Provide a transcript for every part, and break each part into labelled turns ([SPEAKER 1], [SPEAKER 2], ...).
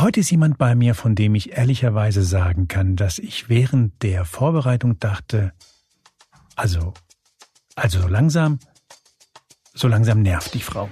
[SPEAKER 1] Heute ist jemand bei mir, von dem ich ehrlicherweise sagen kann, dass ich während der Vorbereitung dachte, also, also so langsam, so langsam nervt die Frau.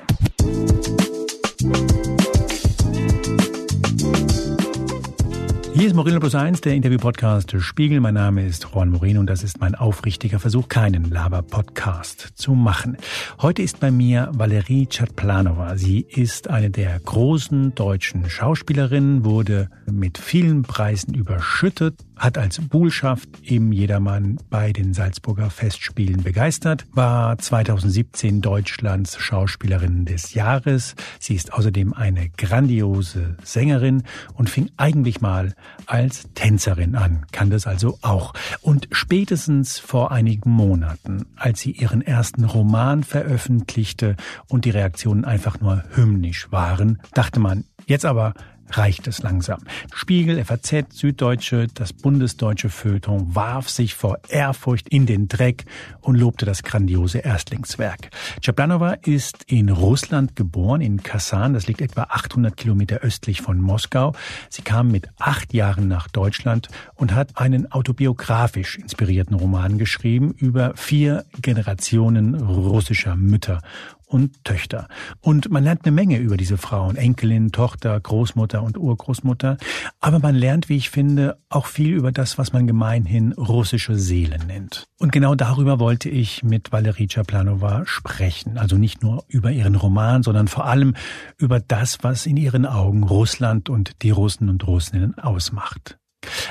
[SPEAKER 1] Hier ist Moreno Plus 1, der Interview-Podcast Spiegel. Mein Name ist Juan Moreno und das ist mein aufrichtiger Versuch, keinen Laber-Podcast zu machen. Heute ist bei mir Valerie Chatplanova. Sie ist eine der großen deutschen Schauspielerinnen, wurde mit vielen Preisen überschüttet, hat als Buhlschaft im Jedermann bei den Salzburger Festspielen begeistert, war 2017 Deutschlands Schauspielerin des Jahres. Sie ist außerdem eine grandiose Sängerin und fing eigentlich mal als Tänzerin an, kann das also auch. Und spätestens vor einigen Monaten, als sie ihren ersten Roman veröffentlichte und die Reaktionen einfach nur hymnisch waren, dachte man, jetzt aber reicht es langsam. Spiegel, FAZ, Süddeutsche, das bundesdeutsche Feuilleton warf sich vor Ehrfurcht in den Dreck und lobte das grandiose Erstlingswerk. Czaplanova ist in Russland geboren, in Kasan, das liegt etwa 800 Kilometer östlich von Moskau. Sie kam mit acht Jahren nach Deutschland und hat einen autobiografisch inspirierten Roman geschrieben über vier Generationen russischer Mütter und Töchter. Und man lernt eine Menge über diese Frauen, Enkelin, Tochter, Großmutter und Urgroßmutter. Aber man lernt, wie ich finde, auch viel über das, was man gemeinhin russische Seele nennt. Und genau darüber wollte ich mit Valerie Czaplanova sprechen. Also nicht nur über ihren Roman, sondern vor allem über das, was in ihren Augen Russland und die Russen und Russinnen ausmacht.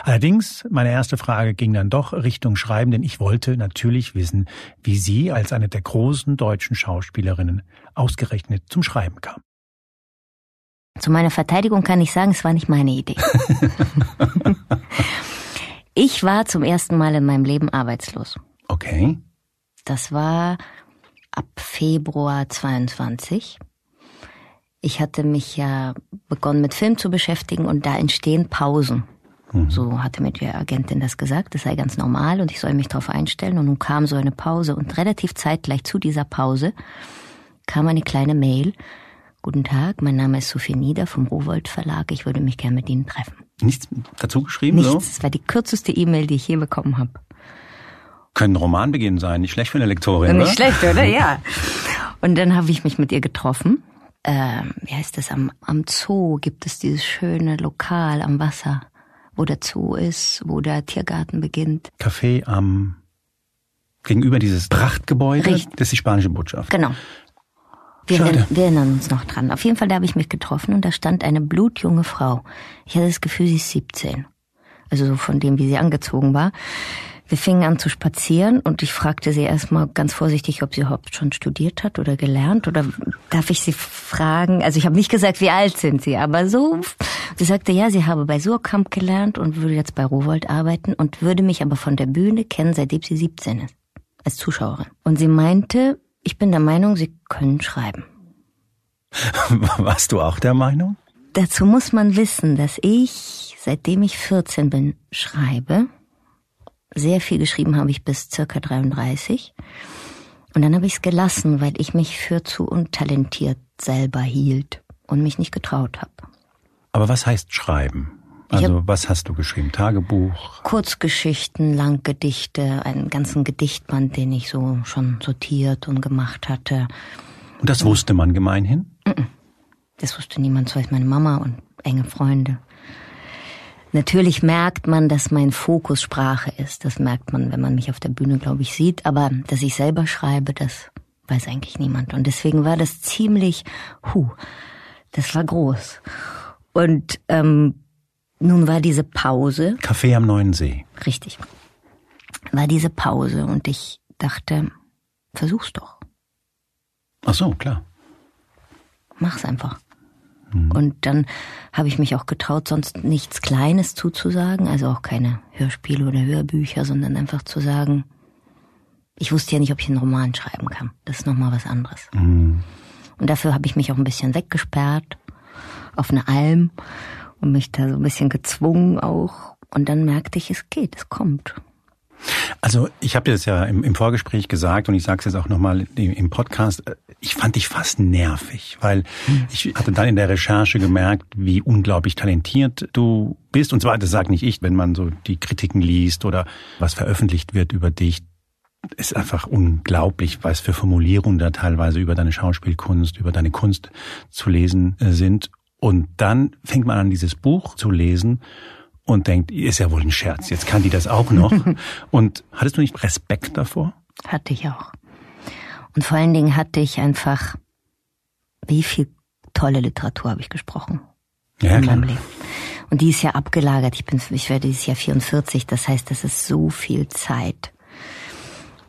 [SPEAKER 1] Allerdings, meine erste Frage ging dann doch Richtung Schreiben, denn ich wollte natürlich wissen, wie sie als eine der großen deutschen Schauspielerinnen ausgerechnet zum Schreiben kam.
[SPEAKER 2] Zu meiner Verteidigung kann ich sagen, es war nicht meine Idee. ich war zum ersten Mal in meinem Leben arbeitslos.
[SPEAKER 1] Okay.
[SPEAKER 2] Das war ab Februar 22. Ich hatte mich ja begonnen mit Film zu beschäftigen und da entstehen Pausen. Mhm. So hatte mir die Agentin das gesagt, das sei ganz normal und ich soll mich darauf einstellen. Und nun kam so eine Pause und relativ zeitgleich zu dieser Pause kam eine kleine Mail. Guten Tag, mein Name ist Sophie Nieder vom Rowold Verlag. Ich würde mich gerne mit Ihnen treffen.
[SPEAKER 1] Nichts dazu geschrieben?
[SPEAKER 2] Nichts.
[SPEAKER 1] So?
[SPEAKER 2] Das war die kürzeste E-Mail, die ich je bekommen habe.
[SPEAKER 1] Können Romanbeginn sein, nicht schlecht für eine Lektorin,
[SPEAKER 2] Nicht oder? schlecht, oder? Ja. Und dann habe ich mich mit ihr getroffen. Ähm, wie heißt das? Am, am Zoo gibt es dieses schöne Lokal am Wasser wo der Zoo ist, wo der Tiergarten beginnt.
[SPEAKER 1] Café am gegenüber dieses Prachtgebäude.
[SPEAKER 2] Richtig.
[SPEAKER 1] Das ist die spanische Botschaft.
[SPEAKER 2] Genau. Wir, erinnern, wir erinnern uns noch dran. Auf jeden Fall, da habe ich mich getroffen und da stand eine blutjunge Frau. Ich hatte das Gefühl, sie ist 17. Also so von dem, wie sie angezogen war. Wir fingen an zu spazieren und ich fragte sie erstmal ganz vorsichtig, ob sie überhaupt schon studiert hat oder gelernt oder darf ich sie fragen? Also ich habe nicht gesagt, wie alt sind sie, aber so. Sie sagte, ja, sie habe bei Surkamp gelernt und würde jetzt bei Rowold arbeiten und würde mich aber von der Bühne kennen, seitdem sie 17 ist, als Zuschauerin. Und sie meinte, ich bin der Meinung, sie können schreiben.
[SPEAKER 1] Warst du auch der Meinung?
[SPEAKER 2] Dazu muss man wissen, dass ich, seitdem ich 14 bin, schreibe sehr viel geschrieben habe ich bis circa 33. Und dann habe ich es gelassen, weil ich mich für zu untalentiert selber hielt und mich nicht getraut habe.
[SPEAKER 1] Aber was heißt schreiben? Also was hast du geschrieben? Tagebuch?
[SPEAKER 2] Kurzgeschichten, Langgedichte, einen ganzen Gedichtband, den ich so schon sortiert und gemacht hatte.
[SPEAKER 1] Und das wusste man gemeinhin?
[SPEAKER 2] Das wusste niemand, so als meine Mama und enge Freunde. Natürlich merkt man, dass mein Fokus Sprache ist. Das merkt man, wenn man mich auf der Bühne, glaube ich, sieht. Aber dass ich selber schreibe, das weiß eigentlich niemand. Und deswegen war das ziemlich, hu, das war groß. Und ähm, nun war diese Pause.
[SPEAKER 1] Café am Neuen See.
[SPEAKER 2] Richtig. War diese Pause und ich dachte, versuch's doch.
[SPEAKER 1] Ach so, klar.
[SPEAKER 2] Mach's einfach. Mhm. Und dann habe ich mich auch getraut, sonst nichts Kleines zuzusagen, also auch keine Hörspiele oder Hörbücher, sondern einfach zu sagen, ich wusste ja nicht, ob ich einen Roman schreiben kann. Das ist nochmal was anderes. Mhm. Und dafür habe ich mich auch ein bisschen weggesperrt auf eine Alm und mich da so ein bisschen gezwungen auch. Und dann merkte ich, es geht, es kommt.
[SPEAKER 1] Also ich habe dir das ja im, im, Vorgespräch gesagt und ich sage es jetzt auch nochmal im, im Podcast. Ich fand dich fast nervig, weil ich hatte dann in der Recherche gemerkt, wie unglaublich talentiert du bist. Und zwar, das sagt nicht ich, wenn man so die Kritiken liest oder was veröffentlicht wird über dich. ist einfach unglaublich, was für Formulierungen da teilweise über deine Schauspielkunst, über deine Kunst zu lesen äh, sind. Und dann fängt man an, dieses Buch zu lesen und denkt, ist ja wohl ein Scherz, jetzt kann die das auch noch. und hattest du nicht Respekt davor?
[SPEAKER 2] Hatte ich auch. Und vor allen Dingen hatte ich einfach, wie viel tolle Literatur habe ich gesprochen
[SPEAKER 1] ja, in meinem Leben.
[SPEAKER 2] Und die ist ja abgelagert. Ich bin, ich werde dieses Jahr 44. Das heißt, das ist so viel Zeit.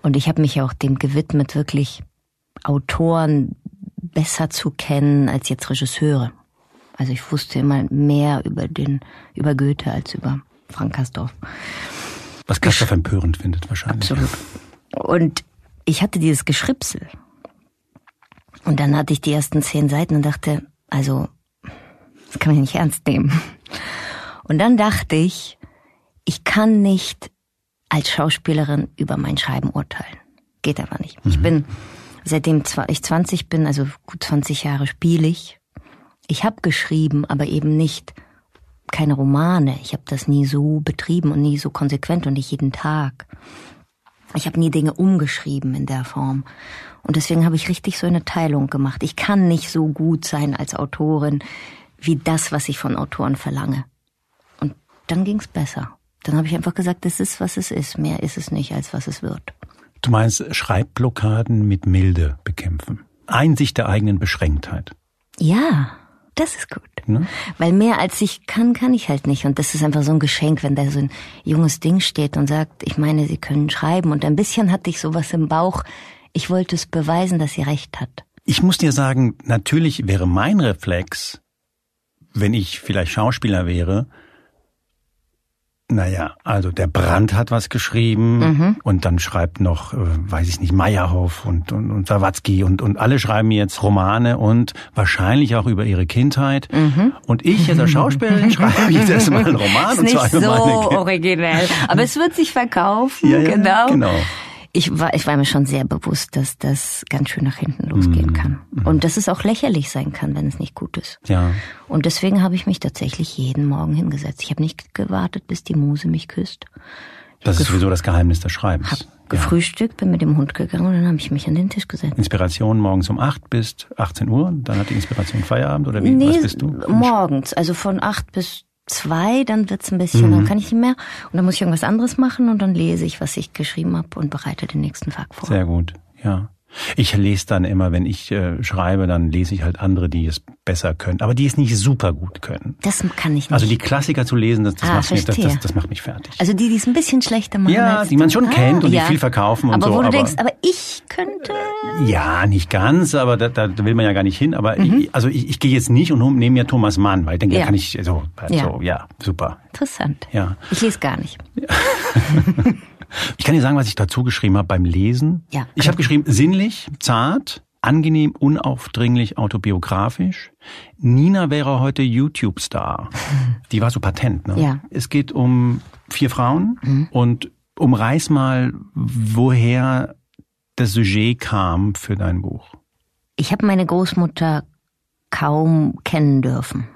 [SPEAKER 2] Und ich habe mich ja auch dem gewidmet, wirklich Autoren besser zu kennen als jetzt Regisseure. Also ich wusste immer mehr über den, über Goethe als über Frank Kastorf.
[SPEAKER 1] Was Kastorf empörend findet wahrscheinlich.
[SPEAKER 2] Absolut. Und ich hatte dieses Geschripsel. Und dann hatte ich die ersten zehn Seiten und dachte, also, das kann man nicht ernst nehmen. Und dann dachte ich, ich kann nicht als Schauspielerin über mein Schreiben urteilen. Geht aber nicht. Mhm. Ich bin, seitdem ich 20 bin, also gut 20 Jahre spiele ich ich habe geschrieben, aber eben nicht keine Romane. Ich habe das nie so betrieben und nie so konsequent und nicht jeden Tag. Ich habe nie Dinge umgeschrieben in der Form. Und deswegen habe ich richtig so eine Teilung gemacht. Ich kann nicht so gut sein als Autorin wie das, was ich von Autoren verlange. Und dann ging's besser. Dann habe ich einfach gesagt, das ist, was es ist. Mehr ist es nicht, als was es wird.
[SPEAKER 1] Du meinst Schreibblockaden mit Milde bekämpfen. Einsicht der eigenen Beschränktheit.
[SPEAKER 2] Ja, das ist gut. Ne? Weil mehr als ich kann, kann ich halt nicht. Und das ist einfach so ein Geschenk, wenn da so ein junges Ding steht und sagt, ich meine, sie können schreiben. Und ein bisschen hatte ich sowas im Bauch. Ich wollte es beweisen, dass sie recht hat.
[SPEAKER 1] Ich muss dir sagen, natürlich wäre mein Reflex, wenn ich vielleicht Schauspieler wäre, naja, also der Brandt hat was geschrieben mhm. und dann schreibt noch, äh, weiß ich nicht, Meyerhoff und, und, und Sawatzki und, und alle schreiben jetzt Romane und wahrscheinlich auch über ihre Kindheit. Mhm. Und ich als Schauspielerin schreibe jetzt erstmal einen Roman.
[SPEAKER 2] Ist und nicht so originell, aber es wird sich verkaufen, ja, ja, genau. genau ich war, ich war mir schon sehr bewusst, dass das ganz schön nach hinten losgehen mhm. kann. Mhm. Und dass es auch lächerlich sein kann, wenn es nicht gut ist.
[SPEAKER 1] Ja.
[SPEAKER 2] Und deswegen habe ich mich tatsächlich jeden Morgen hingesetzt. Ich habe nicht gewartet, bis die Muse mich küsst.
[SPEAKER 1] Ich das ist sowieso das Geheimnis des Schreibens.
[SPEAKER 2] Hab gefrühstückt, bin mit dem Hund gegangen und dann habe ich mich an den Tisch gesetzt.
[SPEAKER 1] Inspiration morgens um acht bis 18 Uhr, dann hat die Inspiration Feierabend oder wie?
[SPEAKER 2] Nee, was bist du? Morgens, also von acht bis zwei, dann wird's ein bisschen, mhm. dann kann ich nicht mehr. Und dann muss ich irgendwas anderes machen und dann lese ich, was ich geschrieben habe und bereite den nächsten Tag vor.
[SPEAKER 1] Sehr gut, ja. Ich lese dann immer, wenn ich äh, schreibe, dann lese ich halt andere, die es besser können, aber die es nicht super gut können.
[SPEAKER 2] Das kann ich nicht.
[SPEAKER 1] Also die Klassiker zu lesen, das, das, ah, macht, mich, das, das, das, macht mich fertig.
[SPEAKER 2] Also die, die es ein bisschen schlechter machen.
[SPEAKER 1] Ja, die man schon ah, kennt und ja. die viel verkaufen und
[SPEAKER 2] aber
[SPEAKER 1] so.
[SPEAKER 2] Wo du aber denkst, aber ich könnte.
[SPEAKER 1] Ja, nicht ganz, aber da, da will man ja gar nicht hin. Aber mhm. ich, also ich, ich gehe jetzt nicht und nehme mir Thomas Mann, weil ich denke, ja. da kann ich so, ja. so, ja, super.
[SPEAKER 2] Interessant.
[SPEAKER 1] Ja.
[SPEAKER 2] Ich lese gar nicht. Ja.
[SPEAKER 1] Ich kann dir sagen, was ich dazu geschrieben habe beim Lesen.
[SPEAKER 2] Ja.
[SPEAKER 1] Ich habe geschrieben, sinnlich, zart, angenehm, unaufdringlich, autobiografisch. Nina wäre heute YouTube-Star. Die war so patent, ne?
[SPEAKER 2] Ja.
[SPEAKER 1] Es geht um vier Frauen mhm. und umreiß mal, woher das Sujet kam für dein Buch.
[SPEAKER 2] Ich habe meine Großmutter kaum kennen dürfen.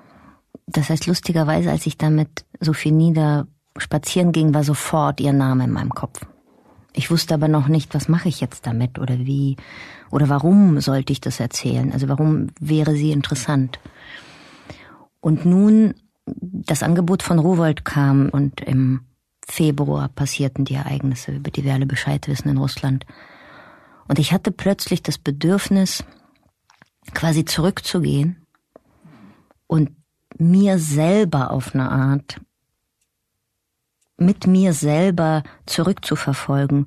[SPEAKER 2] Das heißt, lustigerweise, als ich damit Sophie Nieder spazieren ging, war sofort ihr Name in meinem Kopf. Ich wusste aber noch nicht, was mache ich jetzt damit oder wie oder warum sollte ich das erzählen? Also warum wäre sie interessant? Und nun das Angebot von Rowold kam und im Februar passierten die Ereignisse, über die wir alle Bescheid wissen in Russland. Und ich hatte plötzlich das Bedürfnis, quasi zurückzugehen und mir selber auf eine Art mit mir selber zurückzuverfolgen,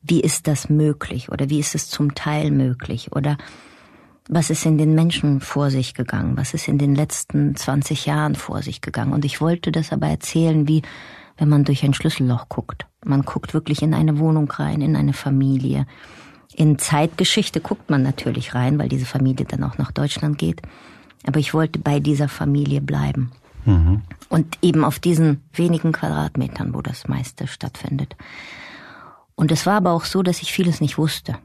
[SPEAKER 2] wie ist das möglich oder wie ist es zum Teil möglich oder was ist in den Menschen vor sich gegangen, was ist in den letzten 20 Jahren vor sich gegangen. Und ich wollte das aber erzählen, wie wenn man durch ein Schlüsselloch guckt. Man guckt wirklich in eine Wohnung rein, in eine Familie. In Zeitgeschichte guckt man natürlich rein, weil diese Familie dann auch nach Deutschland geht. Aber ich wollte bei dieser Familie bleiben. Mhm. Und eben auf diesen wenigen Quadratmetern, wo das meiste stattfindet. Und es war aber auch so, dass ich vieles nicht wusste.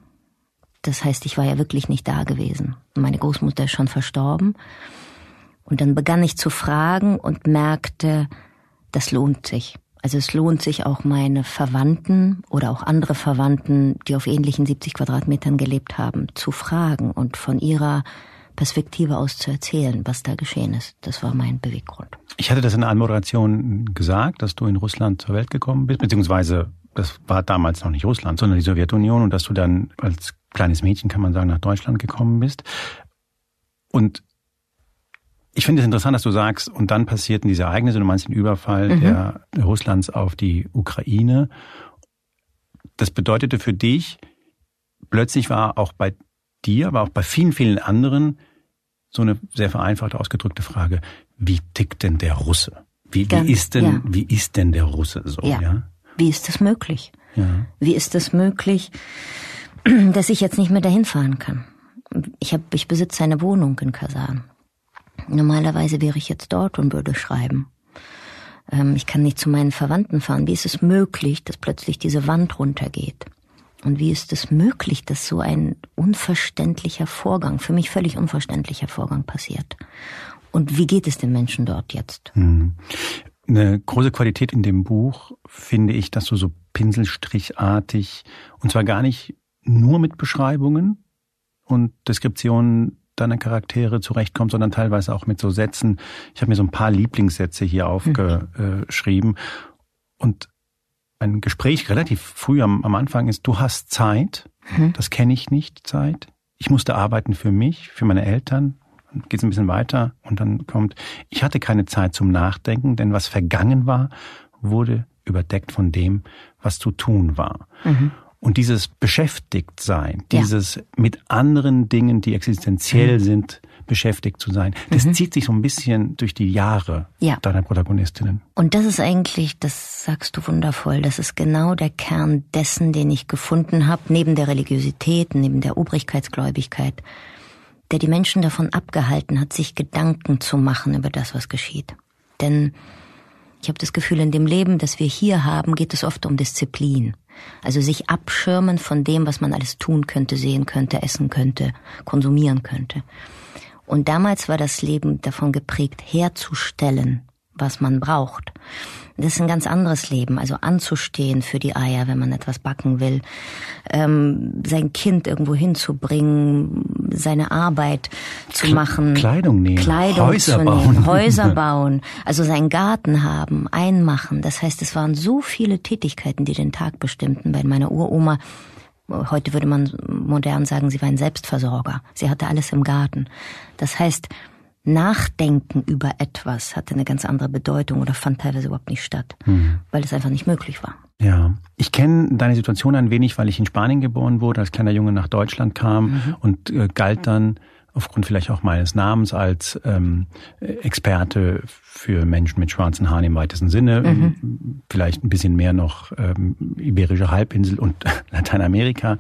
[SPEAKER 2] Das heißt, ich war ja wirklich nicht da gewesen. Meine Großmutter ist schon verstorben. Und dann begann ich zu fragen und merkte, das lohnt sich. Also es lohnt sich auch meine Verwandten oder auch andere Verwandten, die auf ähnlichen 70 Quadratmetern gelebt haben, zu fragen und von ihrer Perspektive aus zu erzählen, was da geschehen ist. Das war mein Beweggrund.
[SPEAKER 1] Ich hatte das in der Anmoderation gesagt, dass du in Russland zur Welt gekommen bist, beziehungsweise das war damals noch nicht Russland, sondern die Sowjetunion und dass du dann als kleines Mädchen, kann man sagen, nach Deutschland gekommen bist. Und ich finde es interessant, dass du sagst, und dann passierten diese Ereignisse, du meinst den Überfall mhm. der, Russlands auf die Ukraine. Das bedeutete für dich, plötzlich war auch bei dir, aber auch bei vielen, vielen anderen so eine sehr vereinfacht ausgedrückte Frage, wie tickt denn der Russe? Wie, wie ist denn, ja. wie ist denn der Russe so,
[SPEAKER 2] ja? ja? Wie ist das möglich? Ja. Wie ist das möglich, dass ich jetzt nicht mehr dahin fahren kann? Ich habe, ich besitze eine Wohnung in Kasan. Normalerweise wäre ich jetzt dort und würde schreiben. Ähm, ich kann nicht zu meinen Verwandten fahren. Wie ist es möglich, dass plötzlich diese Wand runtergeht? Und wie ist es möglich, dass so ein unverständlicher Vorgang, für mich völlig unverständlicher Vorgang passiert? Und wie geht es den Menschen dort jetzt? Hm.
[SPEAKER 1] Eine große Qualität in dem Buch finde ich, dass du so pinselstrichartig, und zwar gar nicht nur mit Beschreibungen und Deskriptionen deiner Charaktere zurechtkommt, sondern teilweise auch mit so Sätzen. Ich habe mir so ein paar Lieblingssätze hier mhm. aufgeschrieben. Und ein Gespräch relativ früh am, am Anfang ist, du hast Zeit, mhm. das kenne ich nicht, Zeit. Ich musste arbeiten für mich, für meine Eltern. Dann geht es ein bisschen weiter und dann kommt, ich hatte keine Zeit zum Nachdenken, denn was vergangen war, wurde überdeckt von dem, was zu tun war. Mhm. Und dieses Beschäftigtsein, dieses ja. mit anderen Dingen, die existenziell mhm. sind, beschäftigt zu sein, das mhm. zieht sich so ein bisschen durch die Jahre ja. deiner Protagonistinnen.
[SPEAKER 2] Und das ist eigentlich, das sagst du wundervoll, das ist genau der Kern dessen, den ich gefunden habe, neben der Religiosität, neben der Obrigkeitsgläubigkeit, der die Menschen davon abgehalten hat, sich Gedanken zu machen über das, was geschieht. Denn ich habe das Gefühl, in dem Leben, das wir hier haben, geht es oft um Disziplin. Also sich abschirmen von dem, was man alles tun könnte, sehen könnte, essen könnte, konsumieren könnte. Und damals war das Leben davon geprägt, herzustellen, was man braucht. Das ist ein ganz anderes Leben, also anzustehen für die Eier, wenn man etwas backen will, ähm, sein Kind irgendwo hinzubringen, seine Arbeit zu machen,
[SPEAKER 1] Kleidung nehmen,
[SPEAKER 2] Kleidung Häuser zu bauen. nehmen, Häuser bauen, also seinen Garten haben, einmachen. Das heißt, es waren so viele Tätigkeiten, die den Tag bestimmten. Bei meiner Uroma Heute würde man modern sagen, sie war ein Selbstversorger. Sie hatte alles im Garten. Das heißt, Nachdenken über etwas hatte eine ganz andere Bedeutung oder fand teilweise überhaupt nicht statt, mhm. weil es einfach nicht möglich war.
[SPEAKER 1] Ja, ich kenne deine Situation ein wenig, weil ich in Spanien geboren wurde, als kleiner Junge nach Deutschland kam mhm. und äh, galt dann aufgrund vielleicht auch meines Namens als ähm, Experte für Menschen mit schwarzen Haaren im weitesten Sinne, mhm. vielleicht ein bisschen mehr noch ähm, Iberische Halbinsel und Lateinamerika.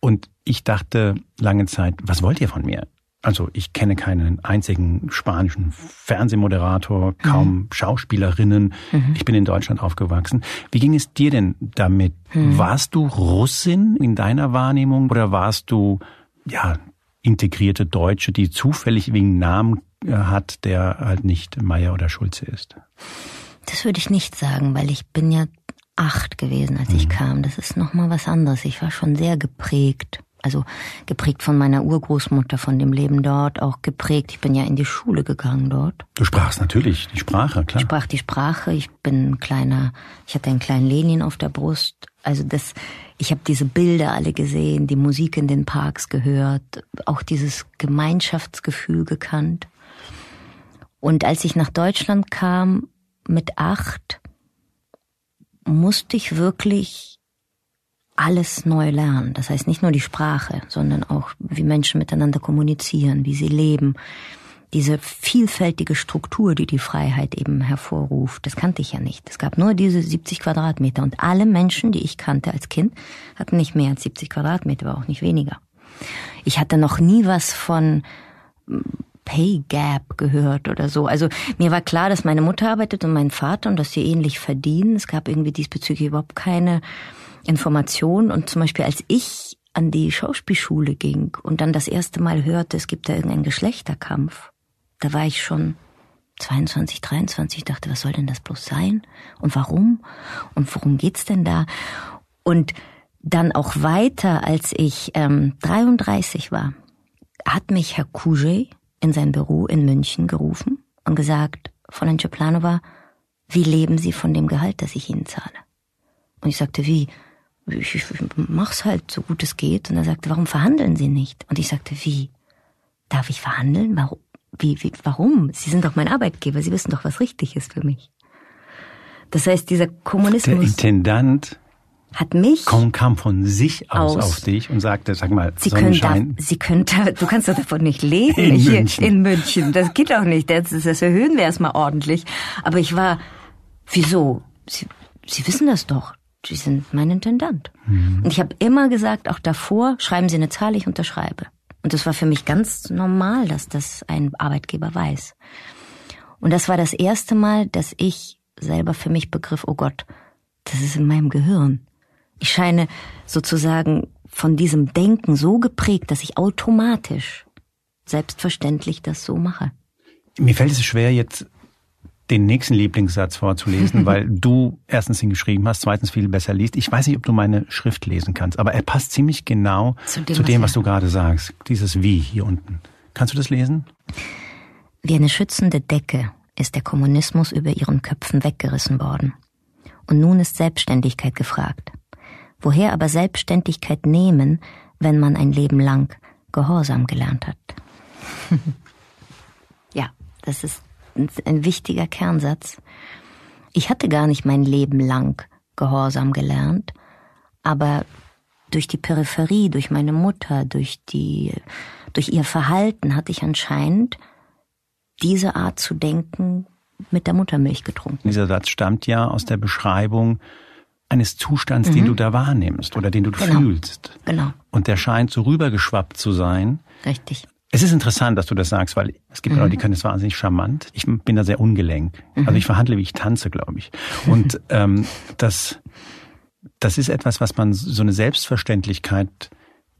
[SPEAKER 1] Und ich dachte lange Zeit, was wollt ihr von mir? Also ich kenne keinen einzigen spanischen Fernsehmoderator, kaum mhm. Schauspielerinnen. Mhm. Ich bin in Deutschland aufgewachsen. Wie ging es dir denn damit? Mhm. Warst du Russin in deiner Wahrnehmung oder warst du ja integrierte Deutsche, die zufällig wegen Namen äh, hat, der halt nicht Meier oder Schulze ist?
[SPEAKER 2] Das würde ich nicht sagen, weil ich bin ja acht gewesen, als ich mhm. kam. Das ist noch mal was anderes. Ich war schon sehr geprägt also geprägt von meiner Urgroßmutter, von dem Leben dort, auch geprägt. Ich bin ja in die Schule gegangen dort.
[SPEAKER 1] Du sprachst natürlich die Sprache, klar.
[SPEAKER 2] Ich sprach die Sprache. Ich bin ein kleiner, ich hatte einen kleinen Lenin auf der Brust. Also das, ich habe diese Bilder alle gesehen, die Musik in den Parks gehört, auch dieses Gemeinschaftsgefühl gekannt. Und als ich nach Deutschland kam mit acht, musste ich wirklich alles neu lernen. Das heißt nicht nur die Sprache, sondern auch, wie Menschen miteinander kommunizieren, wie sie leben. Diese vielfältige Struktur, die die Freiheit eben hervorruft, das kannte ich ja nicht. Es gab nur diese 70 Quadratmeter und alle Menschen, die ich kannte als Kind, hatten nicht mehr als 70 Quadratmeter, aber auch nicht weniger. Ich hatte noch nie was von hm, Pay Gap gehört oder so. Also mir war klar, dass meine Mutter arbeitet und mein Vater und dass sie ähnlich verdienen. Es gab irgendwie diesbezüglich überhaupt keine Informationen. Und zum Beispiel, als ich an die Schauspielschule ging und dann das erste Mal hörte, es gibt da irgendeinen Geschlechterkampf, da war ich schon 22, 23, dachte, was soll denn das bloß sein? Und warum? Und worum geht's denn da? Und dann auch weiter, als ich ähm, 33 war, hat mich Herr Kujet in sein Büro in München gerufen und gesagt, Fräulein Czeplanova, wie leben Sie von dem Gehalt, das ich Ihnen zahle? Und ich sagte, wie? Ich, ich mach's halt so gut es geht. Und er sagte, warum verhandeln Sie nicht? Und ich sagte, wie? Darf ich verhandeln? Warum? Wie, wie, warum? Sie sind doch mein Arbeitgeber. Sie wissen doch, was richtig ist für mich. Das heißt, dieser Kommunismus.
[SPEAKER 1] Der Intendant
[SPEAKER 2] hat mich
[SPEAKER 1] Komm, kam von sich aus, aus, auf dich und sagte, sag mal, Sie.
[SPEAKER 2] Können da, Sie können da, du kannst doch davon nicht leben in hier München. in München. Das geht doch nicht. Das, das erhöhen wir erstmal ordentlich. Aber ich war, wieso? Sie, Sie wissen das doch. Sie sind mein Intendant. Mhm. Und ich habe immer gesagt, auch davor, schreiben Sie eine Zahl, ich unterschreibe. Und das war für mich ganz normal, dass das ein Arbeitgeber weiß. Und das war das erste Mal, dass ich selber für mich begriff, oh Gott, das ist in meinem Gehirn. Ich scheine sozusagen von diesem Denken so geprägt, dass ich automatisch selbstverständlich das so mache.
[SPEAKER 1] Mir fällt es schwer, jetzt den nächsten Lieblingssatz vorzulesen, weil du erstens ihn geschrieben hast, zweitens viel besser liest. Ich weiß nicht, ob du meine Schrift lesen kannst, aber er passt ziemlich genau zu dem, zu dem was, was du gerade sagst. Dieses Wie hier unten. Kannst du das lesen?
[SPEAKER 2] Wie eine schützende Decke ist der Kommunismus über ihren Köpfen weggerissen worden. Und nun ist Selbstständigkeit gefragt. Woher aber Selbstständigkeit nehmen, wenn man ein Leben lang Gehorsam gelernt hat? ja, das ist ein wichtiger Kernsatz. Ich hatte gar nicht mein Leben lang Gehorsam gelernt, aber durch die Peripherie, durch meine Mutter, durch die, durch ihr Verhalten hatte ich anscheinend diese Art zu denken mit der Muttermilch getrunken.
[SPEAKER 1] Dieser Satz stammt ja aus der Beschreibung eines Zustands, mhm. den du da wahrnimmst oder den du genau. fühlst.
[SPEAKER 2] Genau.
[SPEAKER 1] Und der scheint so rübergeschwappt zu sein.
[SPEAKER 2] Richtig.
[SPEAKER 1] Es ist interessant, dass du das sagst, weil es gibt mhm. Leute, die können das wahnsinnig charmant. Ich bin da sehr ungelenk. Mhm. Also ich verhandle, wie ich tanze, glaube ich. Und ähm, das, das ist etwas, was man so eine Selbstverständlichkeit,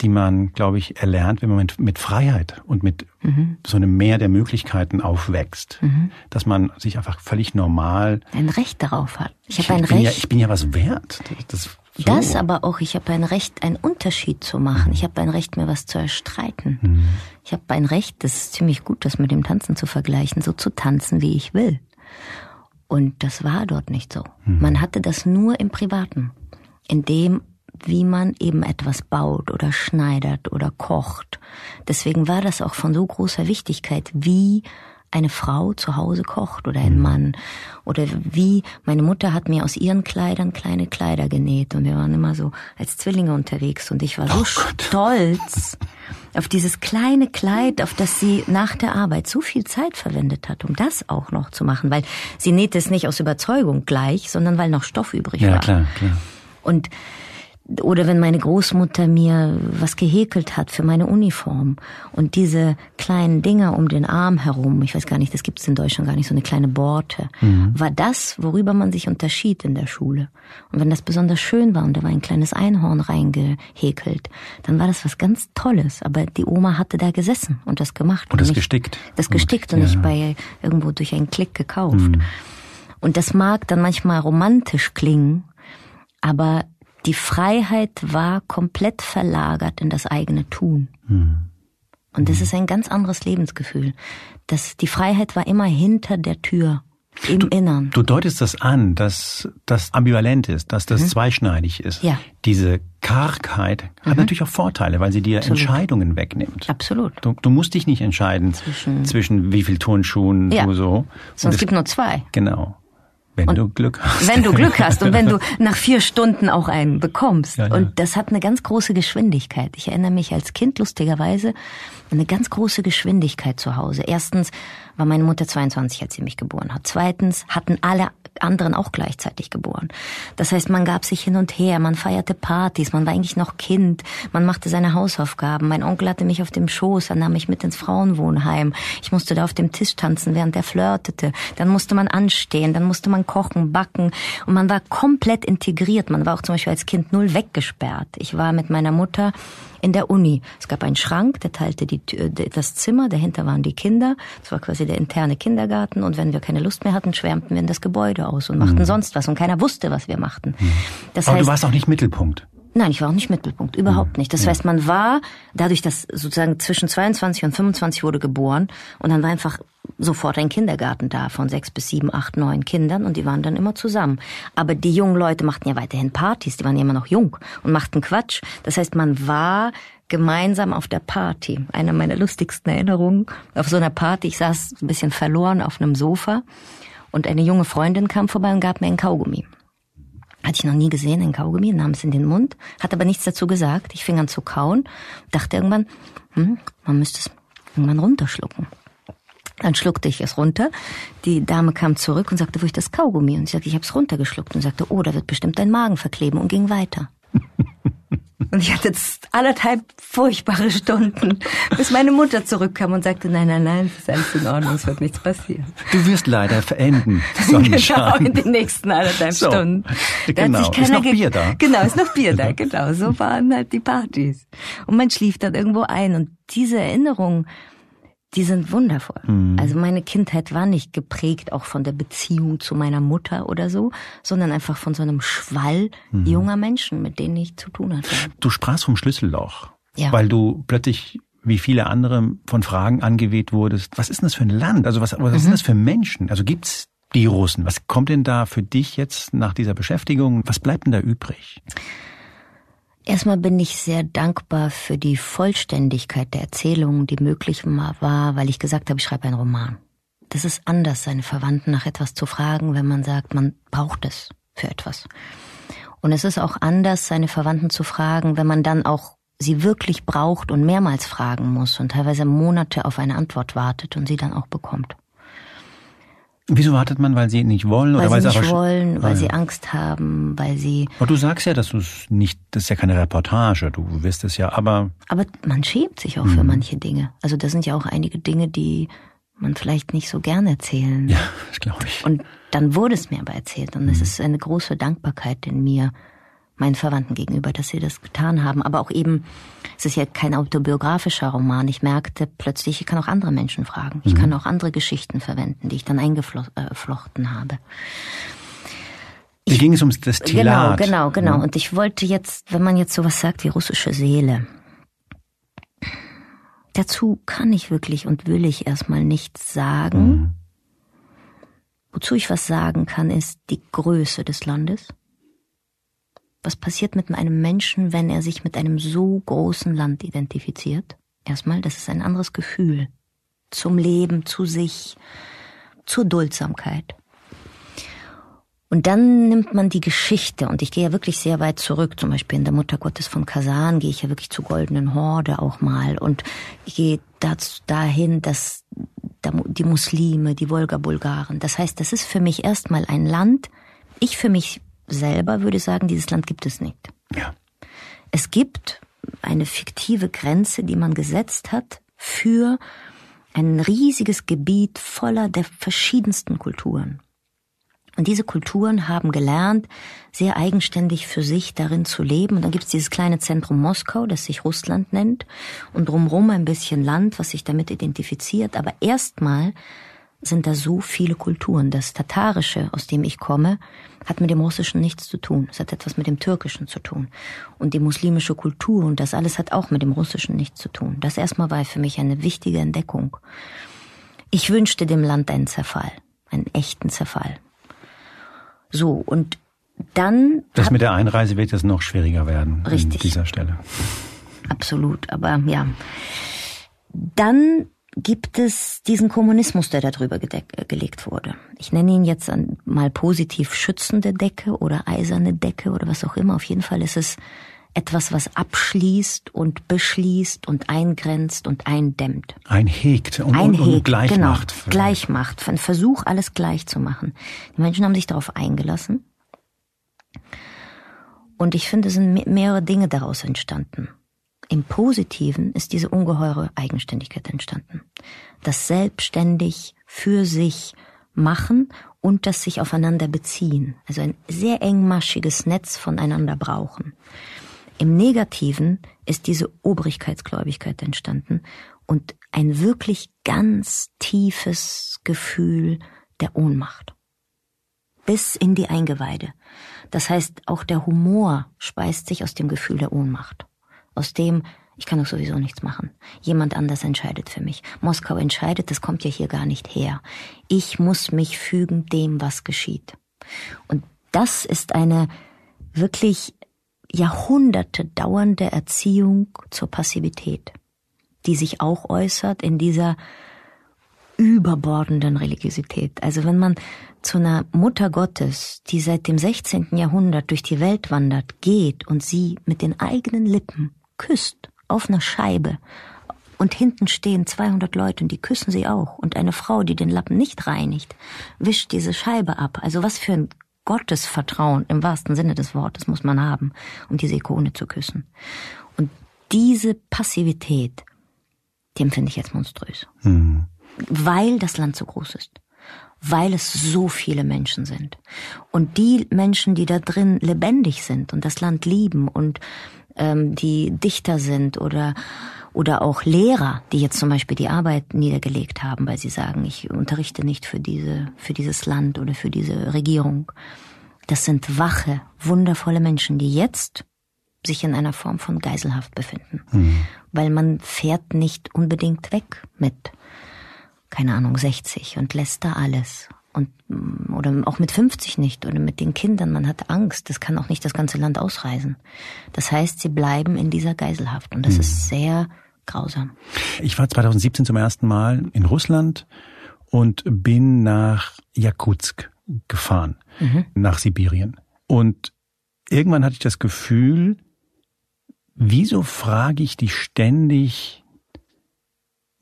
[SPEAKER 1] die man, glaube ich, erlernt, wenn man mit, mit Freiheit und mit mhm. so einem Meer der Möglichkeiten aufwächst, mhm. dass man sich einfach völlig normal
[SPEAKER 2] ein Recht darauf hat.
[SPEAKER 1] Ich, ich habe ein Recht. Ja, ich bin ja was wert.
[SPEAKER 2] Das, so. Das aber auch, ich habe ein Recht, einen Unterschied zu machen. Ich habe ein Recht, mir was zu erstreiten. Mhm. Ich habe ein Recht, das ist ziemlich gut, das mit dem Tanzen zu vergleichen, so zu tanzen, wie ich will. Und das war dort nicht so. Mhm. Man hatte das nur im Privaten, in dem, wie man eben etwas baut oder schneidert oder kocht. Deswegen war das auch von so großer Wichtigkeit, wie eine Frau zu Hause kocht oder ein mhm. Mann. Oder wie meine Mutter hat mir aus ihren Kleidern kleine Kleider genäht und wir waren immer so als Zwillinge unterwegs und ich war so oh stolz auf dieses kleine Kleid, auf das sie nach der Arbeit so viel Zeit verwendet hat, um das auch noch zu machen, weil sie näht es nicht aus Überzeugung gleich, sondern weil noch Stoff übrig
[SPEAKER 1] ja,
[SPEAKER 2] war.
[SPEAKER 1] Klar, klar.
[SPEAKER 2] Und oder wenn meine Großmutter mir was gehäkelt hat für meine Uniform und diese kleinen Dinger um den Arm herum, ich weiß gar nicht, das gibt es in Deutschland gar nicht, so eine kleine Borte, mhm. war das, worüber man sich unterschied in der Schule. Und wenn das besonders schön war und da war ein kleines Einhorn reingehäkelt, dann war das was ganz Tolles. Aber die Oma hatte da gesessen und das gemacht.
[SPEAKER 1] Und, und das nicht, gestickt.
[SPEAKER 2] Das gestickt und, und nicht bei irgendwo durch einen Klick gekauft. Mhm. Und das mag dann manchmal romantisch klingen, aber die Freiheit war komplett verlagert in das eigene Tun. Mhm. Und das ist ein ganz anderes Lebensgefühl. Das, die Freiheit war immer hinter der Tür. Im
[SPEAKER 1] du,
[SPEAKER 2] Innern.
[SPEAKER 1] Du deutest das an, dass das ambivalent ist, dass das mhm. zweischneidig ist.
[SPEAKER 2] Ja.
[SPEAKER 1] Diese Kargheit mhm. hat natürlich auch Vorteile, weil sie dir Absolut. Entscheidungen wegnimmt.
[SPEAKER 2] Absolut.
[SPEAKER 1] Du, du, musst dich nicht entscheiden zwischen, zwischen wie viel Turnschuhen
[SPEAKER 2] ja.
[SPEAKER 1] du so.
[SPEAKER 2] Sonst es gibt nur zwei.
[SPEAKER 1] Genau. Wenn und du Glück hast.
[SPEAKER 2] Wenn du Glück hast und wenn du nach vier Stunden auch einen bekommst. Ja, ja. Und das hat eine ganz große Geschwindigkeit. Ich erinnere mich als Kind lustigerweise eine ganz große Geschwindigkeit zu Hause. Erstens, war meine Mutter 22, als sie mich geboren hat. Zweitens hatten alle anderen auch gleichzeitig geboren. Das heißt, man gab sich hin und her, man feierte Partys, man war eigentlich noch Kind, man machte seine Hausaufgaben. Mein Onkel hatte mich auf dem Schoß, er nahm mich mit ins Frauenwohnheim. Ich musste da auf dem Tisch tanzen, während er flirtete. Dann musste man anstehen, dann musste man kochen, backen und man war komplett integriert. Man war auch zum Beispiel als Kind null weggesperrt. Ich war mit meiner Mutter in der Uni. Es gab einen Schrank, der teilte die, das Zimmer, dahinter waren die Kinder. Das war quasi der interne Kindergarten. Und wenn wir keine Lust mehr hatten, schwärmten wir in das Gebäude aus und machten mhm. sonst was. Und keiner wusste, was wir machten.
[SPEAKER 1] Mhm. Das Aber heißt, du warst auch nicht Mittelpunkt.
[SPEAKER 2] Nein, ich war auch nicht Mittelpunkt, überhaupt mhm. nicht. Das heißt, man war dadurch, dass sozusagen zwischen 22 und 25 wurde geboren und dann war einfach sofort ein Kindergarten da von sechs bis sieben, acht, neun Kindern und die waren dann immer zusammen. Aber die jungen Leute machten ja weiterhin Partys, die waren ja immer noch jung und machten Quatsch. Das heißt, man war gemeinsam auf der Party. Eine meiner lustigsten Erinnerungen auf so einer Party. Ich saß ein bisschen verloren auf einem Sofa und eine junge Freundin kam vorbei und gab mir ein Kaugummi. Hatte ich noch nie gesehen, ein Kaugummi, nahm es in den Mund, hat aber nichts dazu gesagt. Ich fing an zu kauen, dachte irgendwann, hm, man müsste es irgendwann runterschlucken. Dann schluckte ich es runter. Die Dame kam zurück und sagte, wo ich das Kaugummi? Und ich sagte, ich habe es runtergeschluckt und sagte, oh, da wird bestimmt dein Magen verkleben und ging weiter. Und ich hatte jetzt anderthalb furchtbare Stunden, bis meine Mutter zurückkam und sagte, nein, nein, nein, es ist alles in Ordnung, es wird nichts passieren.
[SPEAKER 1] Du wirst leider verenden,
[SPEAKER 2] Genau, in den nächsten anderthalb so, Stunden.
[SPEAKER 1] Da genau, ist noch Bier da.
[SPEAKER 2] Genau, ist noch Bier da, genau. So waren halt die Partys. Und man schlief dann irgendwo ein und diese Erinnerung, die sind wundervoll. Mhm. Also meine Kindheit war nicht geprägt auch von der Beziehung zu meiner Mutter oder so, sondern einfach von so einem Schwall mhm. junger Menschen, mit denen ich zu tun hatte.
[SPEAKER 1] Du sprachst vom Schlüsselloch, ja. weil du plötzlich wie viele andere von Fragen angeweht wurdest. Was ist denn das für ein Land? Also was, was mhm. sind das für Menschen? Also gibt's die Russen? Was kommt denn da für dich jetzt nach dieser Beschäftigung? Was bleibt denn da übrig?
[SPEAKER 2] Erstmal bin ich sehr dankbar für die Vollständigkeit der Erzählung, die möglich war, weil ich gesagt habe, ich schreibe einen Roman. Das ist anders, seine Verwandten nach etwas zu fragen, wenn man sagt, man braucht es für etwas. Und es ist auch anders, seine Verwandten zu fragen, wenn man dann auch sie wirklich braucht und mehrmals fragen muss und teilweise Monate auf eine Antwort wartet und sie dann auch bekommt.
[SPEAKER 1] Wieso wartet man, weil sie nicht wollen
[SPEAKER 2] weil
[SPEAKER 1] oder weil
[SPEAKER 2] sie nicht wollen, weil ah, sie Angst haben, weil sie.
[SPEAKER 1] Aber du sagst ja, dass du es nicht, das ist ja keine Reportage, du wirst es ja, aber.
[SPEAKER 2] Aber man schämt sich auch mhm. für manche Dinge. Also da sind ja auch einige Dinge, die man vielleicht nicht so gern erzählen.
[SPEAKER 1] Ja, das glaube ich.
[SPEAKER 2] Und dann wurde es mir aber erzählt und mhm. es ist eine große Dankbarkeit in mir, meinen Verwandten gegenüber, dass sie das getan haben. Aber auch eben, es ist ja kein autobiografischer Roman. Ich merkte plötzlich, ich kann auch andere Menschen fragen. Ich mhm. kann auch andere Geschichten verwenden, die ich dann eingeflochten habe.
[SPEAKER 1] Wie ging es ums Destillat?
[SPEAKER 2] Genau, genau, genau. Und ich wollte jetzt, wenn man jetzt sowas sagt wie russische Seele, dazu kann ich wirklich und will ich erstmal nichts sagen. Mhm. Wozu ich was sagen kann, ist die Größe des Landes was passiert mit einem Menschen, wenn er sich mit einem so großen Land identifiziert? Erstmal, das ist ein anderes Gefühl. Zum Leben, zu sich, zur Duldsamkeit. Und dann nimmt man die Geschichte, und ich gehe ja wirklich sehr weit zurück, zum Beispiel in der Mutter Gottes von Kasan gehe ich ja wirklich zur goldenen Horde auch mal, und ich gehe dazu, dahin, dass die Muslime, die Wolga-Bulgaren, das heißt, das ist für mich erstmal ein Land, ich für mich selber würde sagen, dieses Land gibt es nicht.
[SPEAKER 1] Ja.
[SPEAKER 2] Es gibt eine fiktive Grenze, die man gesetzt hat für ein riesiges Gebiet voller der verschiedensten Kulturen. Und diese Kulturen haben gelernt, sehr eigenständig für sich darin zu leben. Und dann gibt es dieses kleine Zentrum Moskau, das sich Russland nennt, und drumherum ein bisschen Land, was sich damit identifiziert. Aber erstmal sind da so viele Kulturen. Das Tatarische, aus dem ich komme, hat mit dem Russischen nichts zu tun. Es hat etwas mit dem Türkischen zu tun. Und die muslimische Kultur und das alles hat auch mit dem Russischen nichts zu tun. Das erstmal war für mich eine wichtige Entdeckung. Ich wünschte dem Land einen Zerfall, einen echten Zerfall. So, und dann.
[SPEAKER 1] Das mit der Einreise wird jetzt noch schwieriger werden.
[SPEAKER 2] Richtig.
[SPEAKER 1] An dieser Stelle.
[SPEAKER 2] Absolut, aber ja. Dann gibt es diesen Kommunismus, der darüber gelegt wurde. Ich nenne ihn jetzt mal positiv schützende Decke oder eiserne Decke oder was auch immer. Auf jeden Fall ist es etwas, was abschließt und beschließt und eingrenzt und eindämmt.
[SPEAKER 1] Einhegt und,
[SPEAKER 2] Einhegt,
[SPEAKER 1] und, und gleich
[SPEAKER 2] genau,
[SPEAKER 1] macht.
[SPEAKER 2] Gleich macht. Ein Versuch, alles gleich zu machen. Die Menschen haben sich darauf eingelassen. Und ich finde, es sind mehrere Dinge daraus entstanden. Im Positiven ist diese ungeheure Eigenständigkeit entstanden. Das selbstständig für sich machen und das sich aufeinander beziehen. Also ein sehr engmaschiges Netz voneinander brauchen. Im Negativen ist diese Obrigkeitsgläubigkeit entstanden und ein wirklich ganz tiefes Gefühl der Ohnmacht. Bis in die Eingeweide. Das heißt, auch der Humor speist sich aus dem Gefühl der Ohnmacht. Aus dem, ich kann doch sowieso nichts machen. Jemand anders entscheidet für mich. Moskau entscheidet, das kommt ja hier gar nicht her. Ich muss mich fügen dem, was geschieht. Und das ist eine wirklich Jahrhunderte dauernde Erziehung zur Passivität, die sich auch äußert in dieser überbordenden Religiosität. Also wenn man zu einer Mutter Gottes, die seit dem 16. Jahrhundert durch die Welt wandert, geht und sie mit den eigenen Lippen küsst auf einer Scheibe und hinten stehen 200 Leute und die küssen sie auch und eine Frau, die den Lappen nicht reinigt, wischt diese Scheibe ab. Also was für ein Gottesvertrauen im wahrsten Sinne des Wortes muss man haben, um diese Ikone zu küssen. Und diese Passivität, die empfinde ich jetzt monströs. Mhm. Weil das Land so groß ist. Weil es so viele Menschen sind. Und die Menschen, die da drin lebendig sind und das Land lieben und ähm, die Dichter sind oder oder auch Lehrer, die jetzt zum Beispiel die Arbeit niedergelegt haben, weil sie sagen, ich unterrichte nicht für diese, für dieses Land oder für diese Regierung. Das sind wache, wundervolle Menschen, die jetzt sich in einer Form von Geiselhaft befinden. Mhm. Weil man fährt nicht unbedingt weg mit, keine Ahnung, 60 und lässt da alles. Und, oder auch mit 50 nicht oder mit den Kindern. Man hat Angst. Das kann auch nicht das ganze Land ausreisen. Das heißt, sie bleiben in dieser Geiselhaft. Und das mhm. ist sehr grausam.
[SPEAKER 1] Ich war 2017 zum ersten Mal in Russland und bin nach Jakutsk gefahren, mhm. nach Sibirien. Und irgendwann hatte ich das Gefühl, wieso frage ich dich ständig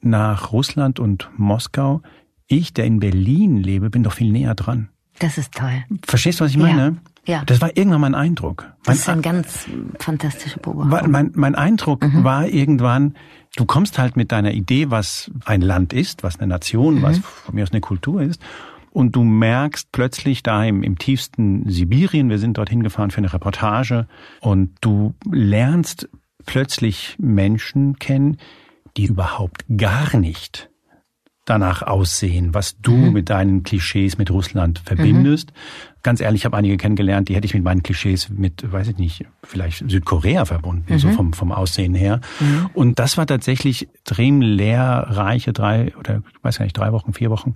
[SPEAKER 1] nach Russland und Moskau? Ich, der in Berlin lebe, bin doch viel näher dran.
[SPEAKER 2] Das ist toll.
[SPEAKER 1] Verstehst du, was ich meine?
[SPEAKER 2] Ja. Ja.
[SPEAKER 1] Das war irgendwann mein Eindruck. Mein
[SPEAKER 2] das ist ein ganz fantastischer Beobachtung.
[SPEAKER 1] Mein, mein Eindruck mhm. war irgendwann, du kommst halt mit deiner Idee, was ein Land ist, was eine Nation, mhm. was von mir aus eine Kultur ist. Und du merkst plötzlich da im, im tiefsten Sibirien, wir sind dorthin gefahren für eine Reportage, und du lernst plötzlich Menschen kennen, die überhaupt gar nicht danach aussehen, was du mhm. mit deinen Klischees mit Russland verbindest. Mhm. Ganz ehrlich, ich habe einige kennengelernt, die hätte ich mit meinen Klischees mit, weiß ich nicht, vielleicht Südkorea verbunden, mhm. so vom, vom Aussehen her. Mhm. Und das war tatsächlich extrem lehrreiche drei oder ich weiß gar nicht, drei Wochen, vier Wochen,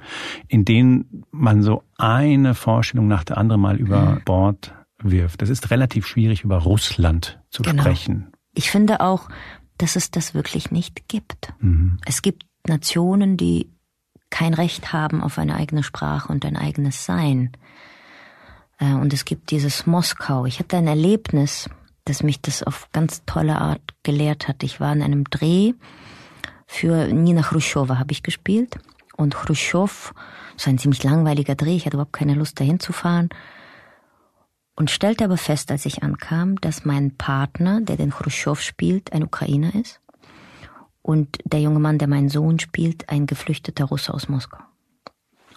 [SPEAKER 1] in denen man so eine Vorstellung nach der anderen mal über mhm. Bord wirft. Das ist relativ schwierig, über Russland zu genau. sprechen.
[SPEAKER 2] Ich finde auch, dass es das wirklich nicht gibt. Mhm. Es gibt Nationen, die kein Recht haben auf eine eigene Sprache und ein eigenes Sein. Äh, und es gibt dieses Moskau. Ich hatte ein Erlebnis, das mich das auf ganz tolle Art gelehrt hat. Ich war in einem Dreh für Nina Khrushcheva habe ich gespielt. Und Khrushchev, so ein ziemlich langweiliger Dreh, ich hatte überhaupt keine Lust dahin zu fahren. Und stellte aber fest, als ich ankam, dass mein Partner, der den Khrushchev spielt, ein Ukrainer ist und der junge Mann, der meinen Sohn spielt, ein geflüchteter Russe aus Moskau.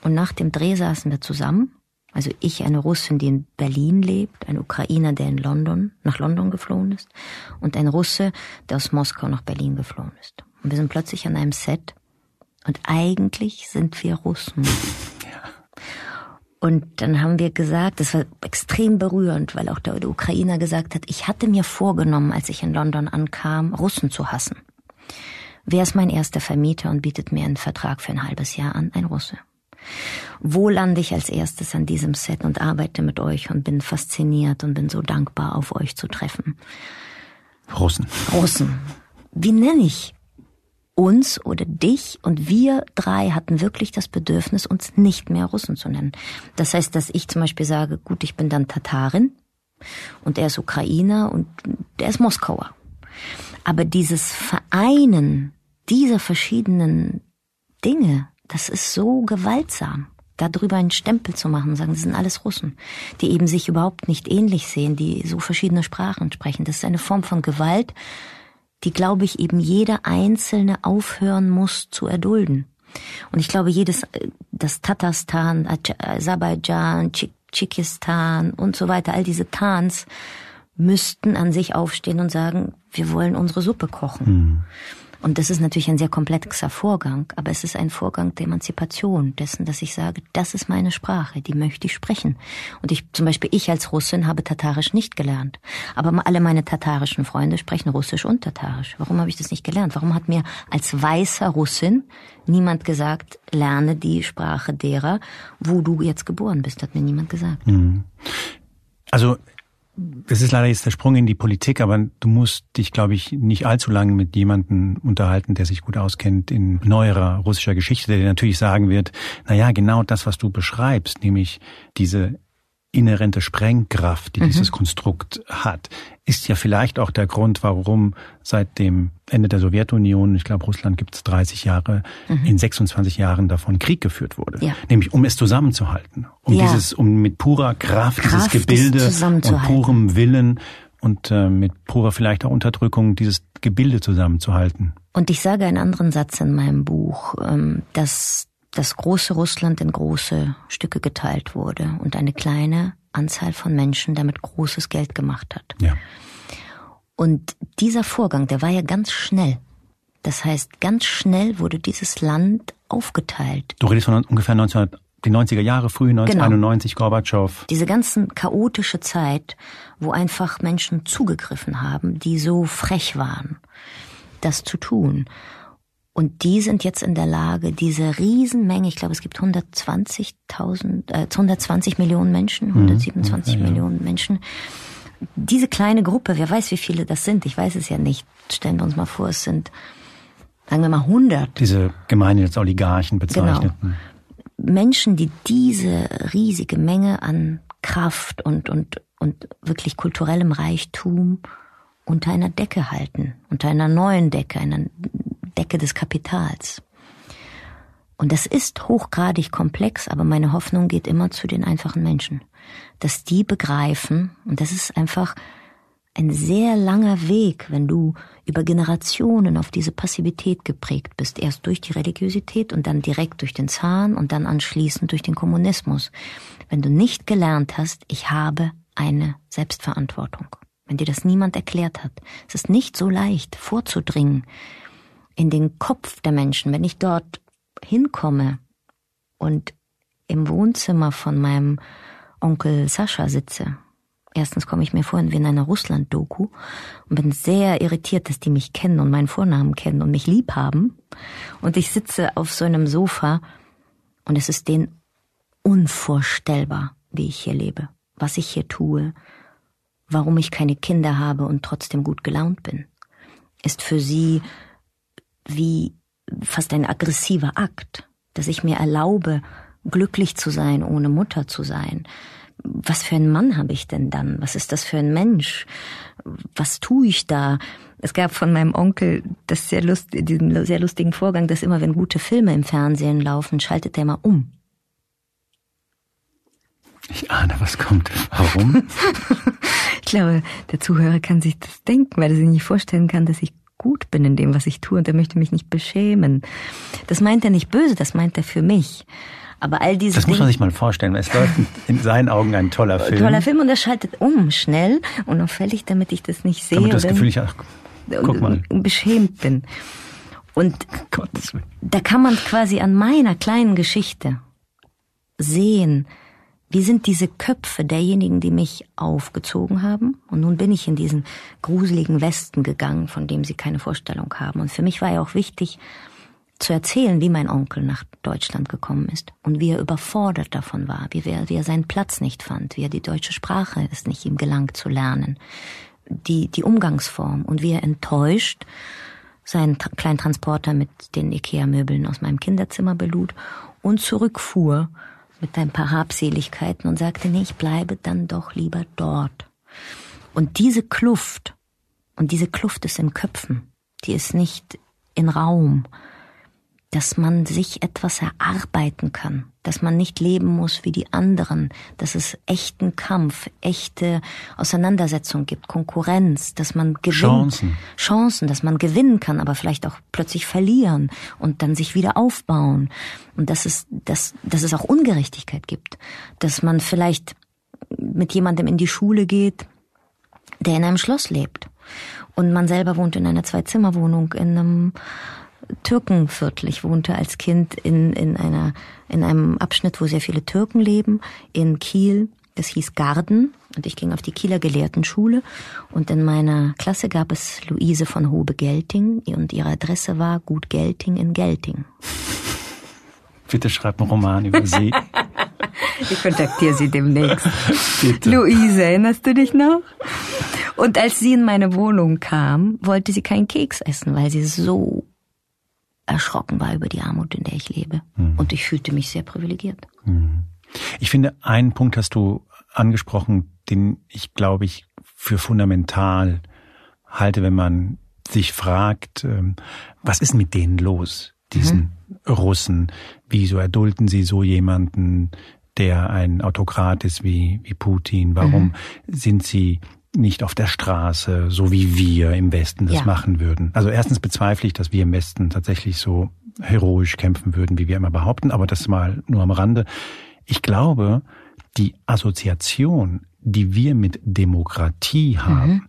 [SPEAKER 2] Und nach dem Dreh saßen wir zusammen, also ich, eine Russin, die in Berlin lebt, ein Ukrainer, der in London, nach London geflohen ist, und ein Russe, der aus Moskau nach Berlin geflohen ist. Und wir sind plötzlich an einem Set, und eigentlich sind wir Russen. Und dann haben wir gesagt, das war extrem berührend, weil auch der Ukrainer gesagt hat, ich hatte mir vorgenommen, als ich in London ankam, Russen zu hassen. Wer ist mein erster Vermieter und bietet mir einen Vertrag für ein halbes Jahr an? Ein Russe. Wo lande ich als erstes an diesem Set und arbeite mit euch und bin fasziniert und bin so dankbar, auf euch zu treffen?
[SPEAKER 1] Russen.
[SPEAKER 2] Russen. Wie nenne ich uns oder dich und wir drei hatten wirklich das Bedürfnis, uns nicht mehr Russen zu nennen. Das heißt, dass ich zum Beispiel sage, gut, ich bin dann Tatarin, Und er ist Ukrainer und der ist Moskauer. Aber dieses Vereinen dieser verschiedenen Dinge, das ist so gewaltsam. Darüber einen Stempel zu machen, sagen, das sind alles Russen, die eben sich überhaupt nicht ähnlich sehen, die so verschiedene Sprachen sprechen. Das ist eine Form von Gewalt, die, glaube ich, eben jeder Einzelne aufhören muss zu erdulden. Und ich glaube, jedes, das Tatarstan, Aserbaidschan, Tschikistan und so weiter, all diese Tans müssten an sich aufstehen und sagen, wir wollen unsere Suppe kochen. Mhm. Und das ist natürlich ein sehr komplexer Vorgang, aber es ist ein Vorgang der Emanzipation dessen, dass ich sage, das ist meine Sprache, die möchte ich sprechen. Und ich, zum Beispiel ich als Russin habe Tatarisch nicht gelernt. Aber alle meine tatarischen Freunde sprechen Russisch und Tatarisch. Warum habe ich das nicht gelernt? Warum hat mir als weißer Russin niemand gesagt, lerne die Sprache derer, wo du jetzt geboren bist, hat mir niemand gesagt. Mhm.
[SPEAKER 1] Also das ist leider jetzt der Sprung in die Politik, aber du musst dich, glaube ich, nicht allzu lange mit jemandem unterhalten, der sich gut auskennt in neuerer russischer Geschichte, der dir natürlich sagen wird, na ja, genau das, was du beschreibst, nämlich diese inhärente Sprengkraft, die mhm. dieses Konstrukt hat, ist ja vielleicht auch der Grund, warum seit dem Ende der Sowjetunion, ich glaube Russland gibt es 30 Jahre, mhm. in 26 Jahren davon Krieg geführt wurde. Ja. Nämlich um es zusammenzuhalten. Um ja. dieses, um mit purer Kraft, Kraft dieses Gebilde und purem Willen und äh, mit purer vielleicht auch Unterdrückung dieses Gebilde zusammenzuhalten.
[SPEAKER 2] Und ich sage einen anderen Satz in meinem Buch, ähm, dass das große Russland in große Stücke geteilt wurde und eine kleine Anzahl von Menschen damit großes Geld gemacht hat. Ja. Und dieser Vorgang, der war ja ganz schnell. Das heißt, ganz schnell wurde dieses Land aufgeteilt.
[SPEAKER 1] Du redest von ungefähr 19, die 90er Jahre, früh 1991, genau. Gorbatschow.
[SPEAKER 2] Diese ganzen chaotische Zeit, wo einfach Menschen zugegriffen haben, die so frech waren, das zu tun. Und die sind jetzt in der Lage, diese Riesenmenge, ich glaube, es gibt 120.000, äh, 120 Millionen Menschen, 127 mhm, okay, Millionen ja. Menschen. Diese kleine Gruppe, wer weiß, wie viele das sind, ich weiß es ja nicht. Stellen wir uns mal vor, es sind, sagen wir mal, 100.
[SPEAKER 1] Diese Gemeindeoligarchen bezeichneten.
[SPEAKER 2] Genau. Menschen, die diese riesige Menge an Kraft und, und, und wirklich kulturellem Reichtum unter einer Decke halten, unter einer neuen Decke, einer Decke des Kapitals. Und das ist hochgradig komplex, aber meine Hoffnung geht immer zu den einfachen Menschen, dass die begreifen, und das ist einfach ein sehr langer Weg, wenn du über Generationen auf diese Passivität geprägt bist, erst durch die Religiosität und dann direkt durch den Zahn und dann anschließend durch den Kommunismus. Wenn du nicht gelernt hast, ich habe eine Selbstverantwortung. Wenn dir das niemand erklärt hat. Es ist nicht so leicht vorzudringen in den Kopf der Menschen, wenn ich dort hinkomme und im Wohnzimmer von meinem Onkel Sascha sitze. Erstens komme ich mir vor wie in einer Russland-Doku und bin sehr irritiert, dass die mich kennen und meinen Vornamen kennen und mich lieb haben. Und ich sitze auf so einem Sofa und es ist denen unvorstellbar, wie ich hier lebe, was ich hier tue, warum ich keine Kinder habe und trotzdem gut gelaunt bin. Ist für sie wie fast ein aggressiver Akt, dass ich mir erlaube, glücklich zu sein, ohne Mutter zu sein. Was für einen Mann habe ich denn dann? Was ist das für ein Mensch? Was tue ich da? Es gab von meinem Onkel das sehr lust, diesen sehr lustigen Vorgang, dass immer, wenn gute Filme im Fernsehen laufen, schaltet er mal um.
[SPEAKER 1] Ich ahne, was kommt. Warum?
[SPEAKER 2] ich glaube, der Zuhörer kann sich das denken, weil er sich nicht vorstellen kann, dass ich gut bin in dem, was ich tue und er möchte mich nicht beschämen. Das meint er nicht böse, das meint er für mich. Aber all diese
[SPEAKER 1] Das muss man sich mal vorstellen. Es läuft in seinen Augen ein toller Film.
[SPEAKER 2] Toller Film und er schaltet um, schnell, unauffällig, damit ich das nicht sehe.
[SPEAKER 1] Damit das Gefühl, ich, ach, guck mal.
[SPEAKER 2] beschämt bin. Und da kann man quasi an meiner kleinen Geschichte sehen, wie sind diese Köpfe derjenigen, die mich aufgezogen haben? Und nun bin ich in diesen gruseligen Westen gegangen, von dem sie keine Vorstellung haben. Und für mich war ja auch wichtig zu erzählen, wie mein Onkel nach Deutschland gekommen ist und wie er überfordert davon war, wie er, wie er seinen Platz nicht fand, wie er die deutsche Sprache es nicht ihm gelang zu lernen, die, die Umgangsform und wie er enttäuscht seinen kleinen Transporter mit den Ikea-Möbeln aus meinem Kinderzimmer belud und zurückfuhr mit ein paar Habseligkeiten und sagte, nee, ich bleibe dann doch lieber dort. Und diese Kluft, und diese Kluft ist in Köpfen, die ist nicht in Raum, dass man sich etwas erarbeiten kann, dass man nicht leben muss wie die anderen, dass es echten Kampf, echte Auseinandersetzung gibt, Konkurrenz, dass man gewinnt,
[SPEAKER 1] Chancen.
[SPEAKER 2] Chancen, dass man gewinnen kann, aber vielleicht auch plötzlich verlieren und dann sich wieder aufbauen. Und dass es, dass, dass es auch Ungerechtigkeit gibt, dass man vielleicht mit jemandem in die Schule geht, der in einem Schloss lebt. Und man selber wohnt in einer Zwei-Zimmer-Wohnung in einem Türkenviertel. Ich wohnte als Kind in, in, einer, in einem Abschnitt, wo sehr viele Türken leben, in Kiel. Das hieß Garden und ich ging auf die Kieler Gelehrtenschule und in meiner Klasse gab es Luise von Hobe-Gelting und ihre Adresse war Gut Gelting in Gelting.
[SPEAKER 1] Bitte schreib einen Roman über sie.
[SPEAKER 2] ich kontaktiere sie demnächst. Bitte. Luise, erinnerst du dich noch? Und als sie in meine Wohnung kam, wollte sie keinen Keks essen, weil sie so erschrocken war über die Armut, in der ich lebe. Mhm. Und ich fühlte mich sehr privilegiert. Mhm.
[SPEAKER 1] Ich finde, einen Punkt hast du angesprochen, den ich, glaube ich, für fundamental halte, wenn man sich fragt, ähm, was ist mit denen los, diesen mhm. Russen? Wieso erdulden sie so jemanden, der ein Autokrat ist wie, wie Putin? Warum mhm. sind sie nicht auf der Straße, so wie wir im Westen das ja. machen würden. Also erstens bezweifle ich, dass wir im Westen tatsächlich so heroisch kämpfen würden, wie wir immer behaupten, aber das mal nur am Rande. Ich glaube, die Assoziation, die wir mit Demokratie haben, mhm.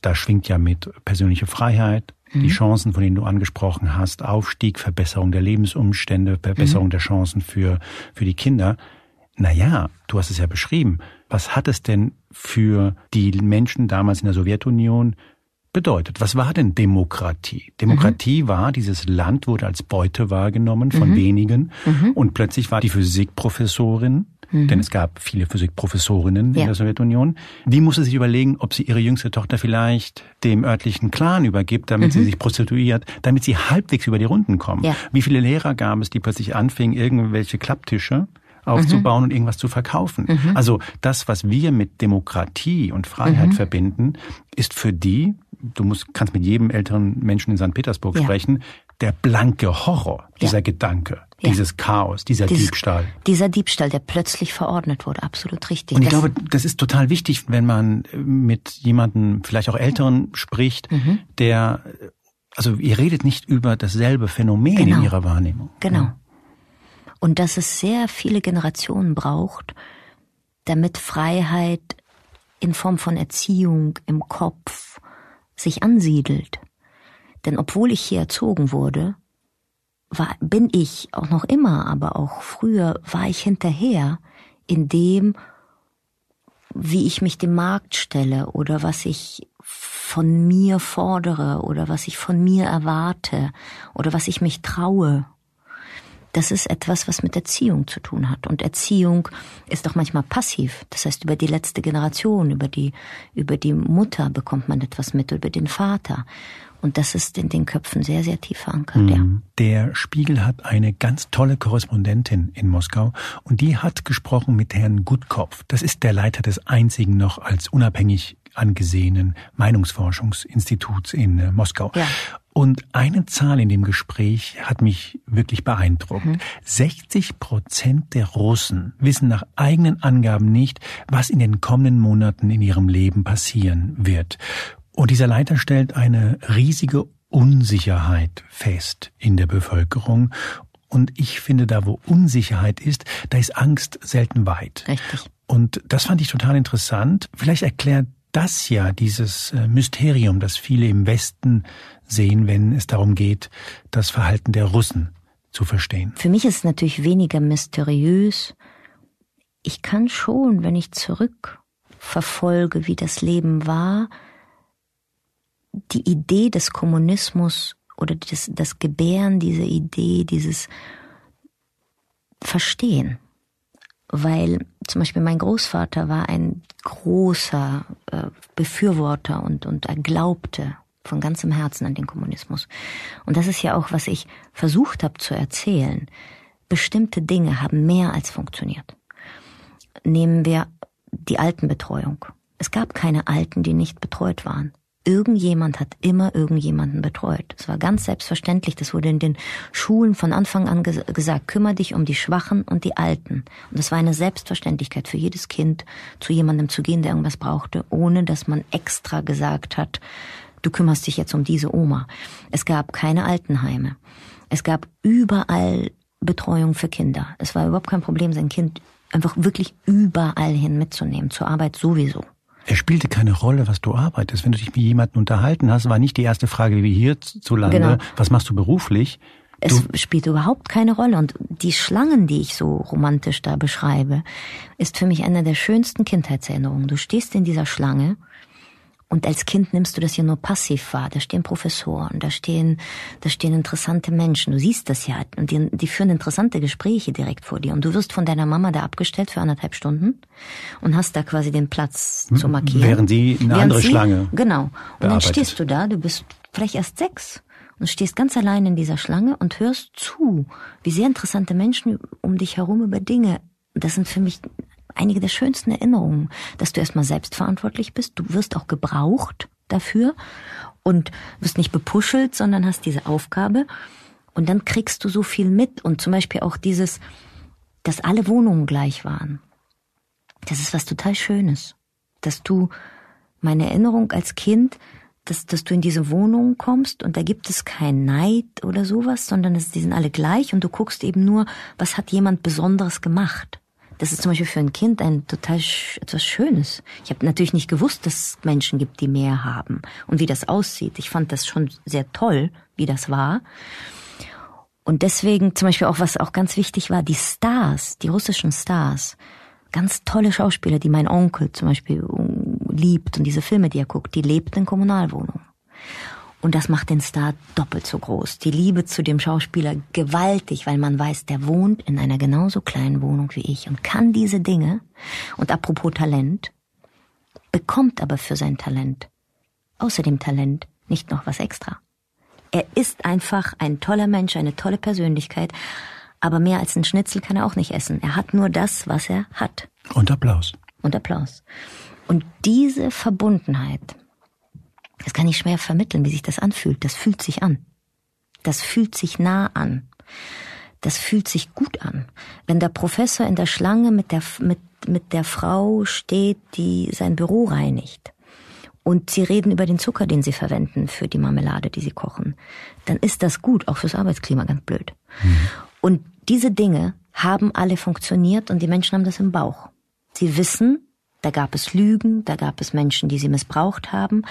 [SPEAKER 1] da schwingt ja mit persönliche Freiheit, mhm. die Chancen, von denen du angesprochen hast, Aufstieg, Verbesserung der Lebensumstände, Verbesserung mhm. der Chancen für, für die Kinder. Naja, du hast es ja beschrieben was hat es denn für die Menschen damals in der Sowjetunion bedeutet? Was war denn Demokratie? Demokratie mhm. war, dieses Land wurde als Beute wahrgenommen von mhm. wenigen mhm. und plötzlich war die Physikprofessorin, mhm. denn es gab viele Physikprofessorinnen ja. in der Sowjetunion, die musste sich überlegen, ob sie ihre jüngste Tochter vielleicht dem örtlichen Clan übergibt, damit sie mhm. sich prostituiert, damit sie halbwegs über die Runden kommen. Ja. Wie viele Lehrer gab es, die plötzlich anfingen, irgendwelche Klapptische aufzubauen mhm. und irgendwas zu verkaufen. Mhm. Also das, was wir mit Demokratie und Freiheit mhm. verbinden, ist für die, du musst, kannst mit jedem älteren Menschen in St. Petersburg ja. sprechen, der blanke Horror, dieser ja. Gedanke, ja. dieses Chaos, dieser Dies, Diebstahl.
[SPEAKER 2] Dieser Diebstahl, der plötzlich verordnet wurde, absolut richtig.
[SPEAKER 1] Und ich das glaube, das ist total wichtig, wenn man mit jemandem, vielleicht auch Älteren spricht, mhm. der, also ihr redet nicht über dasselbe Phänomen genau. in ihrer Wahrnehmung.
[SPEAKER 2] Genau und dass es sehr viele Generationen braucht, damit Freiheit in Form von Erziehung im Kopf sich ansiedelt. Denn obwohl ich hier erzogen wurde, war, bin ich auch noch immer, aber auch früher war ich hinterher in dem, wie ich mich dem Markt stelle oder was ich von mir fordere oder was ich von mir erwarte oder was ich mich traue das ist etwas, was mit Erziehung zu tun hat. Und Erziehung ist doch manchmal passiv. Das heißt, über die letzte Generation, über die, über die Mutter bekommt man etwas mit, über den Vater. Und das ist in den Köpfen sehr, sehr tief verankert, mhm. ja.
[SPEAKER 1] Der Spiegel hat eine ganz tolle Korrespondentin in Moskau und die hat gesprochen mit Herrn Gutkopf. Das ist der Leiter des einzigen noch als unabhängig angesehenen Meinungsforschungsinstituts in äh, Moskau. Ja. Und eine Zahl in dem Gespräch hat mich wirklich beeindruckt. Mhm. 60 Prozent der Russen wissen nach eigenen Angaben nicht, was in den kommenden Monaten in ihrem Leben passieren wird. Und dieser Leiter stellt eine riesige Unsicherheit fest in der Bevölkerung. Und ich finde, da wo Unsicherheit ist, da ist Angst selten weit.
[SPEAKER 2] Richtig.
[SPEAKER 1] Und das fand ich total interessant. Vielleicht erklärt das ja dieses äh, Mysterium, das viele im Westen sehen, wenn es darum geht, das Verhalten der Russen zu verstehen.
[SPEAKER 2] Für mich ist es natürlich weniger mysteriös. Ich kann schon, wenn ich zurückverfolge, wie das Leben war, die Idee des Kommunismus oder das, das Gebären dieser Idee, dieses Verstehen weil zum Beispiel mein Großvater war ein großer äh, Befürworter und, und er glaubte von ganzem Herzen an den Kommunismus. Und das ist ja auch, was ich versucht habe zu erzählen. Bestimmte Dinge haben mehr als funktioniert. Nehmen wir die Altenbetreuung. Es gab keine Alten, die nicht betreut waren. Irgendjemand hat immer irgendjemanden betreut. Es war ganz selbstverständlich, das wurde in den Schulen von Anfang an ges gesagt, kümmere dich um die Schwachen und die Alten. Und das war eine Selbstverständlichkeit für jedes Kind, zu jemandem zu gehen, der irgendwas brauchte, ohne dass man extra gesagt hat, du kümmerst dich jetzt um diese Oma. Es gab keine Altenheime. Es gab überall Betreuung für Kinder. Es war überhaupt kein Problem, sein Kind einfach wirklich überall hin mitzunehmen, zur Arbeit sowieso.
[SPEAKER 1] Es spielte keine Rolle, was du arbeitest. Wenn du dich mit jemandem unterhalten hast, war nicht die erste Frage, wie hierzulande, genau. was machst du beruflich?
[SPEAKER 2] Es du spielt überhaupt keine Rolle. Und die Schlangen, die ich so romantisch da beschreibe, ist für mich eine der schönsten Kindheitserinnerungen. Du stehst in dieser Schlange und als Kind nimmst du das ja nur passiv wahr. Da stehen Professoren, da stehen, da stehen interessante Menschen. Du siehst das ja. Und die, die führen interessante Gespräche direkt vor dir. Und du wirst von deiner Mama da abgestellt für anderthalb Stunden und hast da quasi den Platz zu markieren.
[SPEAKER 1] Während sie eine Während andere sie, Schlange.
[SPEAKER 2] Genau. Und bearbeitet. dann stehst du da, du bist vielleicht erst sechs und stehst ganz allein in dieser Schlange und hörst zu, wie sehr interessante Menschen um dich herum über Dinge das sind für mich einige der schönsten Erinnerungen, dass du erstmal selbstverantwortlich bist. Du wirst auch gebraucht dafür und wirst nicht bepuschelt, sondern hast diese Aufgabe. Und dann kriegst du so viel mit und zum Beispiel auch dieses, dass alle Wohnungen gleich waren. Das ist was total Schönes. Dass du, meine Erinnerung als Kind, dass, dass du in diese Wohnung kommst und da gibt es kein Neid oder sowas, sondern es, die sind alle gleich und du guckst eben nur, was hat jemand Besonderes gemacht. Das ist zum Beispiel für ein Kind ein total etwas Schönes. Ich habe natürlich nicht gewusst, dass es Menschen gibt, die mehr haben und wie das aussieht. Ich fand das schon sehr toll, wie das war. Und deswegen zum Beispiel auch, was auch ganz wichtig war, die Stars, die russischen Stars, ganz tolle Schauspieler, die mein Onkel zum Beispiel liebt und diese Filme, die er guckt, die lebten in Kommunalwohnungen. Und das macht den Star doppelt so groß. Die Liebe zu dem Schauspieler gewaltig, weil man weiß, der wohnt in einer genauso kleinen Wohnung wie ich und kann diese Dinge. Und apropos Talent, bekommt aber für sein Talent, außer dem Talent, nicht noch was extra. Er ist einfach ein toller Mensch, eine tolle Persönlichkeit, aber mehr als ein Schnitzel kann er auch nicht essen. Er hat nur das, was er hat.
[SPEAKER 1] Und Applaus.
[SPEAKER 2] Und Applaus. Und diese Verbundenheit, das kann ich schwer vermitteln, wie sich das anfühlt. Das fühlt sich an. Das fühlt sich nah an. Das fühlt sich gut an. Wenn der Professor in der Schlange mit der, mit, mit der Frau steht, die sein Büro reinigt, und sie reden über den Zucker, den sie verwenden für die Marmelade, die sie kochen, dann ist das gut, auch fürs Arbeitsklima ganz blöd. Mhm. Und diese Dinge haben alle funktioniert und die Menschen haben das im Bauch. Sie wissen, da gab es Lügen, da gab es Menschen, die sie missbraucht haben,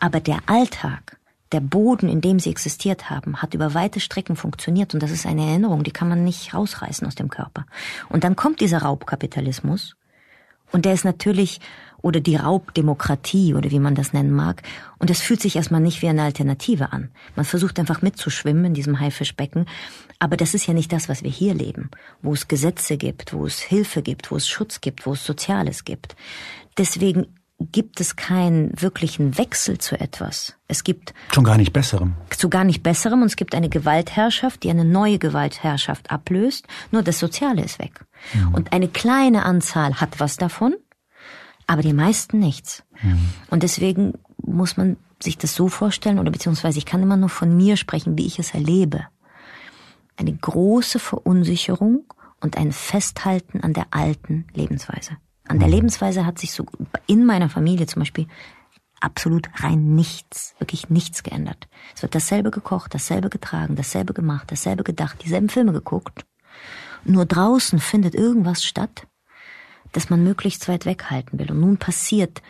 [SPEAKER 2] aber der Alltag, der Boden, in dem sie existiert haben, hat über weite Strecken funktioniert. Und das ist eine Erinnerung, die kann man nicht rausreißen aus dem Körper. Und dann kommt dieser Raubkapitalismus. Und der ist natürlich oder die Raubdemokratie oder wie man das nennen mag. Und das fühlt sich erstmal nicht wie eine Alternative an. Man versucht einfach mitzuschwimmen in diesem Haifischbecken. Aber das ist ja nicht das, was wir hier leben, wo es Gesetze gibt, wo es Hilfe gibt, wo es Schutz gibt, wo es Soziales gibt. Deswegen gibt es keinen wirklichen Wechsel zu etwas. Es gibt
[SPEAKER 1] schon gar nicht besserem.
[SPEAKER 2] Zu gar nicht besserem und es gibt eine Gewaltherrschaft, die eine neue Gewaltherrschaft ablöst. Nur das Soziale ist weg. Mhm. Und eine kleine Anzahl hat was davon aber die meisten nichts. Mhm. Und deswegen muss man sich das so vorstellen, oder beziehungsweise ich kann immer nur von mir sprechen, wie ich es erlebe. Eine große Verunsicherung und ein Festhalten an der alten Lebensweise. An der mhm. Lebensweise hat sich so in meiner Familie zum Beispiel absolut rein nichts, wirklich nichts geändert. Es wird dasselbe gekocht, dasselbe getragen, dasselbe gemacht, dasselbe gedacht, dieselben Filme geguckt. Nur draußen findet irgendwas statt, das man möglichst weit weghalten will. Und nun passiert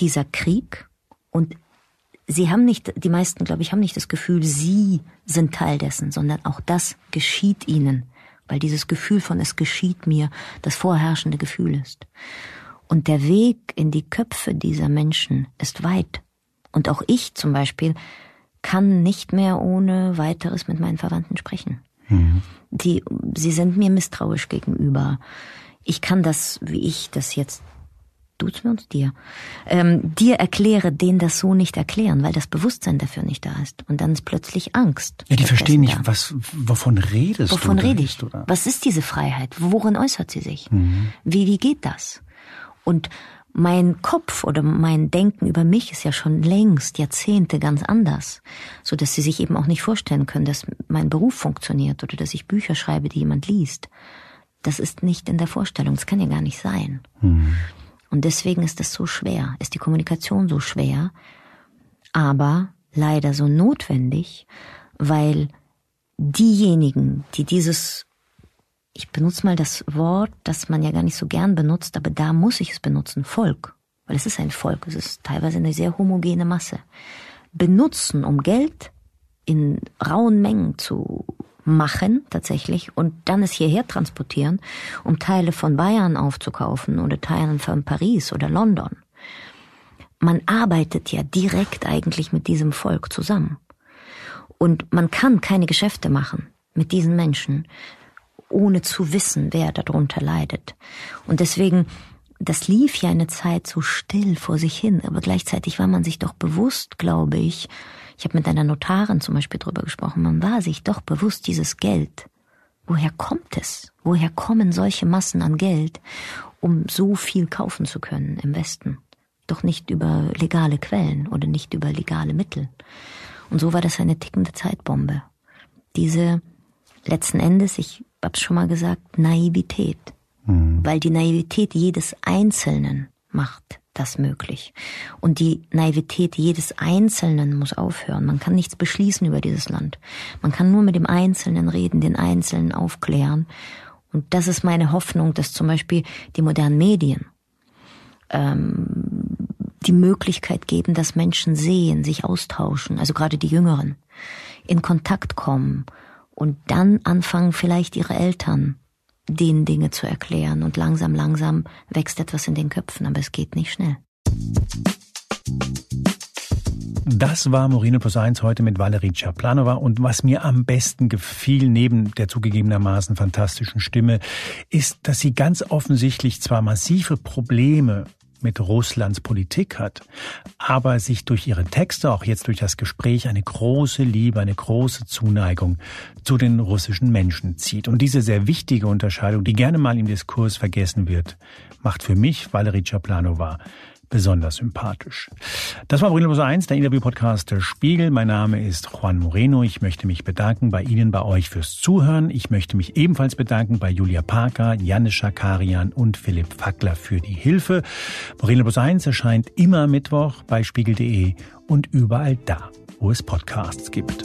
[SPEAKER 2] dieser Krieg und sie haben nicht, die meisten, glaube ich, haben nicht das Gefühl, sie sind Teil dessen, sondern auch das geschieht ihnen, weil dieses Gefühl von es geschieht mir das vorherrschende Gefühl ist. Und der Weg in die Köpfe dieser Menschen ist weit. Und auch ich zum Beispiel kann nicht mehr ohne weiteres mit meinen Verwandten sprechen. Mhm. Die, sie sind mir misstrauisch gegenüber ich kann das, wie ich das jetzt duzen wir uns dir, ähm, dir erkläre, denen das so nicht erklären, weil das Bewusstsein dafür nicht da ist. Und dann ist plötzlich Angst.
[SPEAKER 1] Ja, die verstehen nicht, was, wovon redest
[SPEAKER 2] wovon
[SPEAKER 1] du?
[SPEAKER 2] Wovon rede ich? Was ist diese Freiheit? Worin äußert sie sich? Mhm. Wie, wie geht das? Und mein Kopf oder mein Denken über mich ist ja schon längst Jahrzehnte ganz anders, so dass sie sich eben auch nicht vorstellen können, dass mein Beruf funktioniert oder dass ich Bücher schreibe, die jemand liest. Das ist nicht in der Vorstellung, das kann ja gar nicht sein. Mhm. Und deswegen ist das so schwer, ist die Kommunikation so schwer, aber leider so notwendig, weil diejenigen, die dieses ich benutze mal das Wort, das man ja gar nicht so gern benutzt, aber da muss ich es benutzen, Volk. Weil es ist ein Volk, es ist teilweise eine sehr homogene Masse. Benutzen, um Geld in rauen Mengen zu machen, tatsächlich, und dann es hierher transportieren, um Teile von Bayern aufzukaufen oder Teile von Paris oder London. Man arbeitet ja direkt eigentlich mit diesem Volk zusammen. Und man kann keine Geschäfte machen mit diesen Menschen, ohne zu wissen, wer darunter leidet. Und deswegen, das lief ja eine Zeit so still vor sich hin, aber gleichzeitig war man sich doch bewusst, glaube ich, ich habe mit einer Notarin zum Beispiel drüber gesprochen, man war sich doch bewusst, dieses Geld, woher kommt es? Woher kommen solche Massen an Geld, um so viel kaufen zu können im Westen? Doch nicht über legale Quellen oder nicht über legale Mittel. Und so war das eine tickende Zeitbombe. Diese letzten Endes, ich hab's schon mal gesagt, Naivität. Mhm. Weil die Naivität jedes Einzelnen macht das möglich. Und die Naivität jedes Einzelnen muss aufhören. Man kann nichts beschließen über dieses Land. Man kann nur mit dem Einzelnen reden, den Einzelnen aufklären. Und das ist meine Hoffnung, dass zum Beispiel die modernen Medien ähm, die Möglichkeit geben, dass Menschen sehen, sich austauschen, also gerade die Jüngeren, in Kontakt kommen und dann anfangen vielleicht ihre Eltern denen Dinge zu erklären und langsam, langsam wächst etwas in den Köpfen, aber es geht nicht schnell.
[SPEAKER 1] Das war Morino Plus 1 heute mit Valerie Czaplanova und was mir am besten gefiel, neben der zugegebenermaßen fantastischen Stimme, ist, dass sie ganz offensichtlich zwar massive Probleme mit Russlands Politik hat, aber sich durch ihre Texte, auch jetzt durch das Gespräch, eine große Liebe, eine große Zuneigung zu den russischen Menschen zieht. Und diese sehr wichtige Unterscheidung, die gerne mal im Diskurs vergessen wird, macht für mich Valerie Czaplanova besonders sympathisch. Das war Brillo 1, der Interview-Podcast der Spiegel. Mein Name ist Juan Moreno. Ich möchte mich bedanken bei Ihnen, bei euch fürs Zuhören. Ich möchte mich ebenfalls bedanken bei Julia Parker, Janne Schakarian und Philipp Fackler für die Hilfe. Brillo 1 erscheint immer Mittwoch bei spiegel.de und überall da, wo es Podcasts gibt.